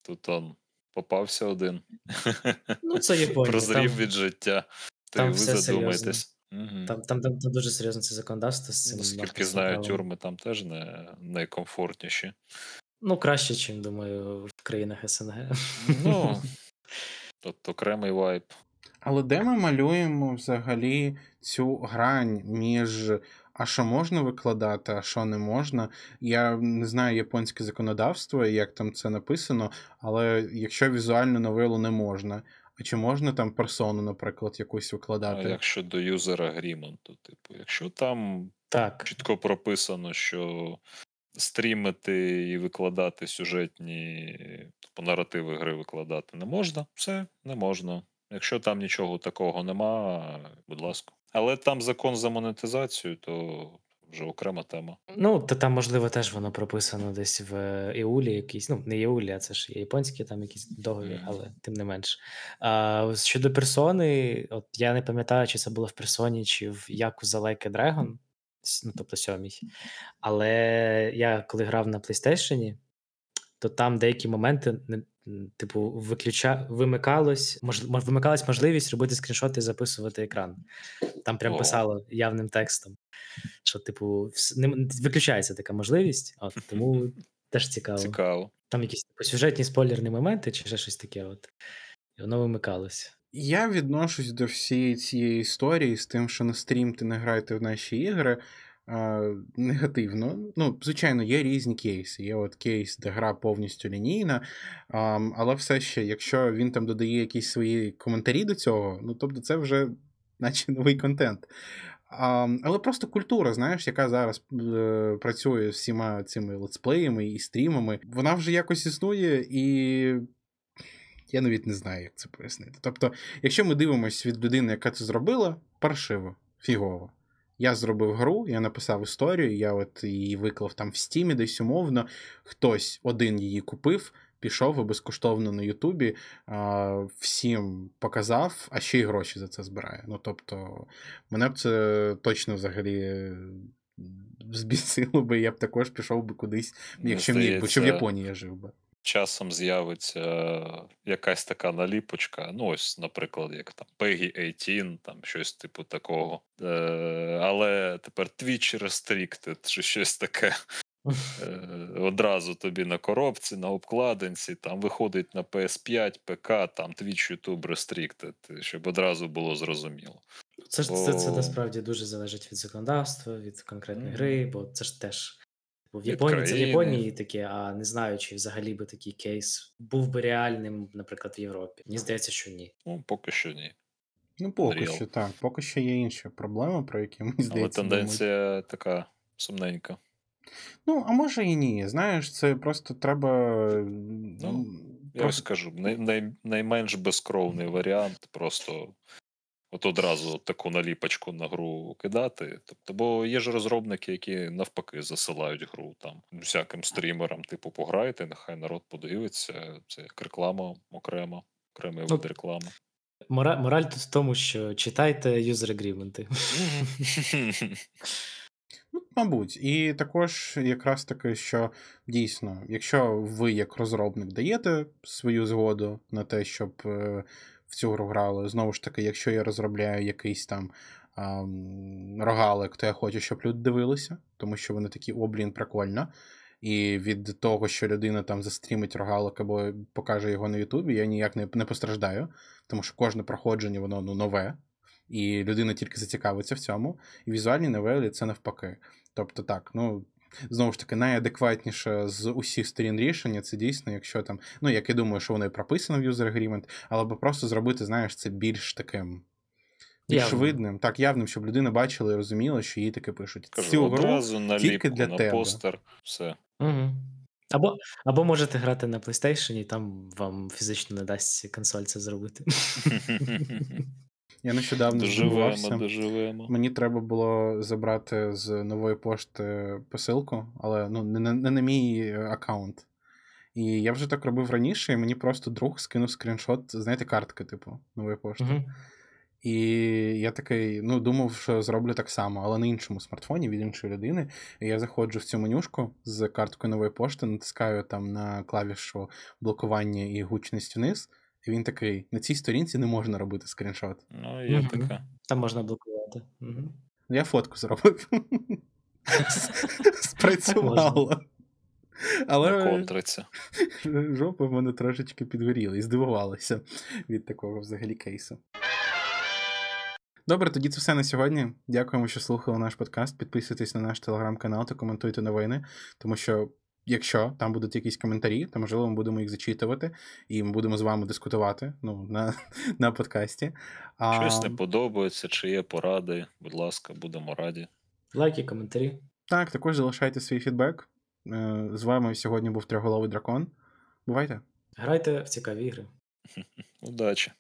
Тут он попався один. Ну, це Японія. Прозрів Там, від життя. Й там ви все задумаєтесь. Угу. там, там, там, там дуже серйозно це законодавство з цим. Наскільки знаю, правом. тюрми там теж не найкомфортніші. Ну, краще, ніж, думаю, в країнах СНГ. Ну, тобто окремий вайб. Але де ми малюємо взагалі цю грань між а що можна викладати, а що не можна. Я не знаю японське законодавство, як там це написано, але якщо візуальну новелу не можна, а чи можна там персону, наприклад, якусь А викладати? якщо до юзер агріменту, типу, якщо там Так. чітко прописано, що стрімити і викладати сюжетні типу, наративи гри викладати не можна, все не можна. Якщо там нічого такого нема, будь ласка. Але там закон за монетизацію, то вже окрема тема. Ну, то там, можливо, теж воно прописано десь в Іулі якийсь. Ну, не Іулі, а це ж є японський там якийсь договір, Мгм. але тим не менш. А, щодо персони, от я не пам'ятаю, чи це було в персоні, чи в Like a Dragon, ну, тобто сьомій. Але я коли грав на PlayStation, то там деякі моменти, типу, виключа... вимикалось, мож... вимикалась можливість робити скріншоти і записувати екран. Там прям О. писало явним текстом, що, типу, вс- не... виключається така можливість, от, тому теж цікаво. Цікаво. Там якісь типу, сюжетні спойлерні моменти, чи ще щось таке. От. І воно вимикалося. Я відношусь до всієї цієї історії з тим, що на стрімте не грайте в наші ігри. Негативно. Ну, звичайно, є різні кейси. Є от кейс, де гра повністю лінійна, але все ще, якщо він там додає якісь свої коментарі до цього, ну тобто це вже наче новий контент. Але просто культура, знаєш, яка зараз е, працює з всіма цими летсплеями і стрімами, вона вже якось існує, і я навіть не знаю, як це пояснити. Тобто, якщо ми дивимося від людини, яка це зробила, паршиво, фігово. Я зробив гру, я написав історію, я от її виклав там в стімі, десь умовно. Хтось один її купив, пішов і безкоштовно на Ютубі, всім показав, а ще й гроші за це збирає. Ну тобто, мене б це точно взагалі збісило би, я б також пішов би кудись, Мені якщо би, чи в Японії я жив би. Часом з'явиться якась така наліпочка. Ну, ось, наприклад, як там Peggy 18, там щось типу такого. Е, але тепер Twitch Restricted, чи щось таке. Е, одразу тобі на коробці, на обкладинці, там виходить на PS5, ПК, там Twitch, YouTube Restricted, щоб одразу було зрозуміло. Це ж це, це Бо- насправді дуже залежить від законодавства, від конкретної Мгм. гри, бо це ж теж. Типу, В Японії це в країни. Японії таке, а не знаю, чи взагалі би такий кейс був би реальним, наприклад, в Європі. Мені здається, що ні. Ну, поки що ні. Ну, поки Unreal. що так. Поки що є інші проблеми, про які Але здається. думають. тенденція така сумненька. Ну, а може і ні. Знаєш, це просто треба. Ну, м, Я просто... скажу, най, най, найменш безкровний варіант, просто от одразу таку наліпочку на гру кидати. Тобто, бо є ж розробники, які навпаки засилають гру там всяким стрімерам, типу, пограйте, нехай народ подивиться. Це як реклама окрема, окремий Ну, вид реклами. Мора, мораль тут в тому, що читайте юзер агріменти. Ну, мабуть, і також якраз таки, що дійсно, якщо ви як розробник даєте свою згоду на те, щоб е, в цю гру грали, знову ж таки, якщо я розробляю якийсь там ам, рогалик, то я хочу, щоб люди дивилися, тому що вони такі, о, блін, прикольно. І від того, що людина там застрімить рогалик або покаже його на Ютубі, я ніяк не, не постраждаю, тому що кожне проходження воно ну, нове, і людина тільки зацікавиться в цьому. І візуальні новелі це навпаки. Тобто так, ну. Знову ж таки, найадекватніше з усіх сторін рішення це дійсно, якщо там, ну як я думаю, що воно і прописано в User Agreement, але би просто зробити, знаєш, це більш таким більш Явним. видним, так, явним, щоб людина бачила і розуміла, що їй таке пишуть. Кажу, Цю гру одразу наліпку для на тебе. постер, все. Угу. Або, або можете грати на PlayStation, і там вам фізично не дасть консоль це зробити. Я нещодавно Доживемо, доживемо. Мені треба було забрати з нової пошти посилку, але ну, не, на- не на мій е, аккаунт. І я вже так робив раніше, і мені просто друг скинув скріншот, знаєте, картки, типу, нової пошти. Мгм. І я такий, ну, думав, що зроблю так само, але на іншому смартфоні від іншої людини. І я заходжу в цю менюшку з карткою нової пошти, натискаю там на клавішу блокування і гучність вниз. І він такий: на цій сторінці не можна робити скріншот. Ну, є Мгм. таке. Там можна блокувати. Мгм. Я фотку зробив. Спрацювало. Але контриться. жопа в мене трошечки підгоріла і здивувалася від такого взагалі кейсу. Добре, тоді це все на сьогодні. Дякуємо, що слухали наш подкаст. Підписуйтесь на наш телеграм-канал та коментуйте новини, тому що. Якщо там будуть якісь коментарі, то можливо ми будемо їх зачитувати, і ми будемо з вами дискутувати ну, на, на подкасті. А, Щось не подобається, чи є поради, будь ласка, будемо раді. Лайки, коментарі. Так, також залишайте свій фідбек. Е, З вами сьогодні був Трьохголовий дракон. Бувайте! Грайте в цікаві ігри. Удачі!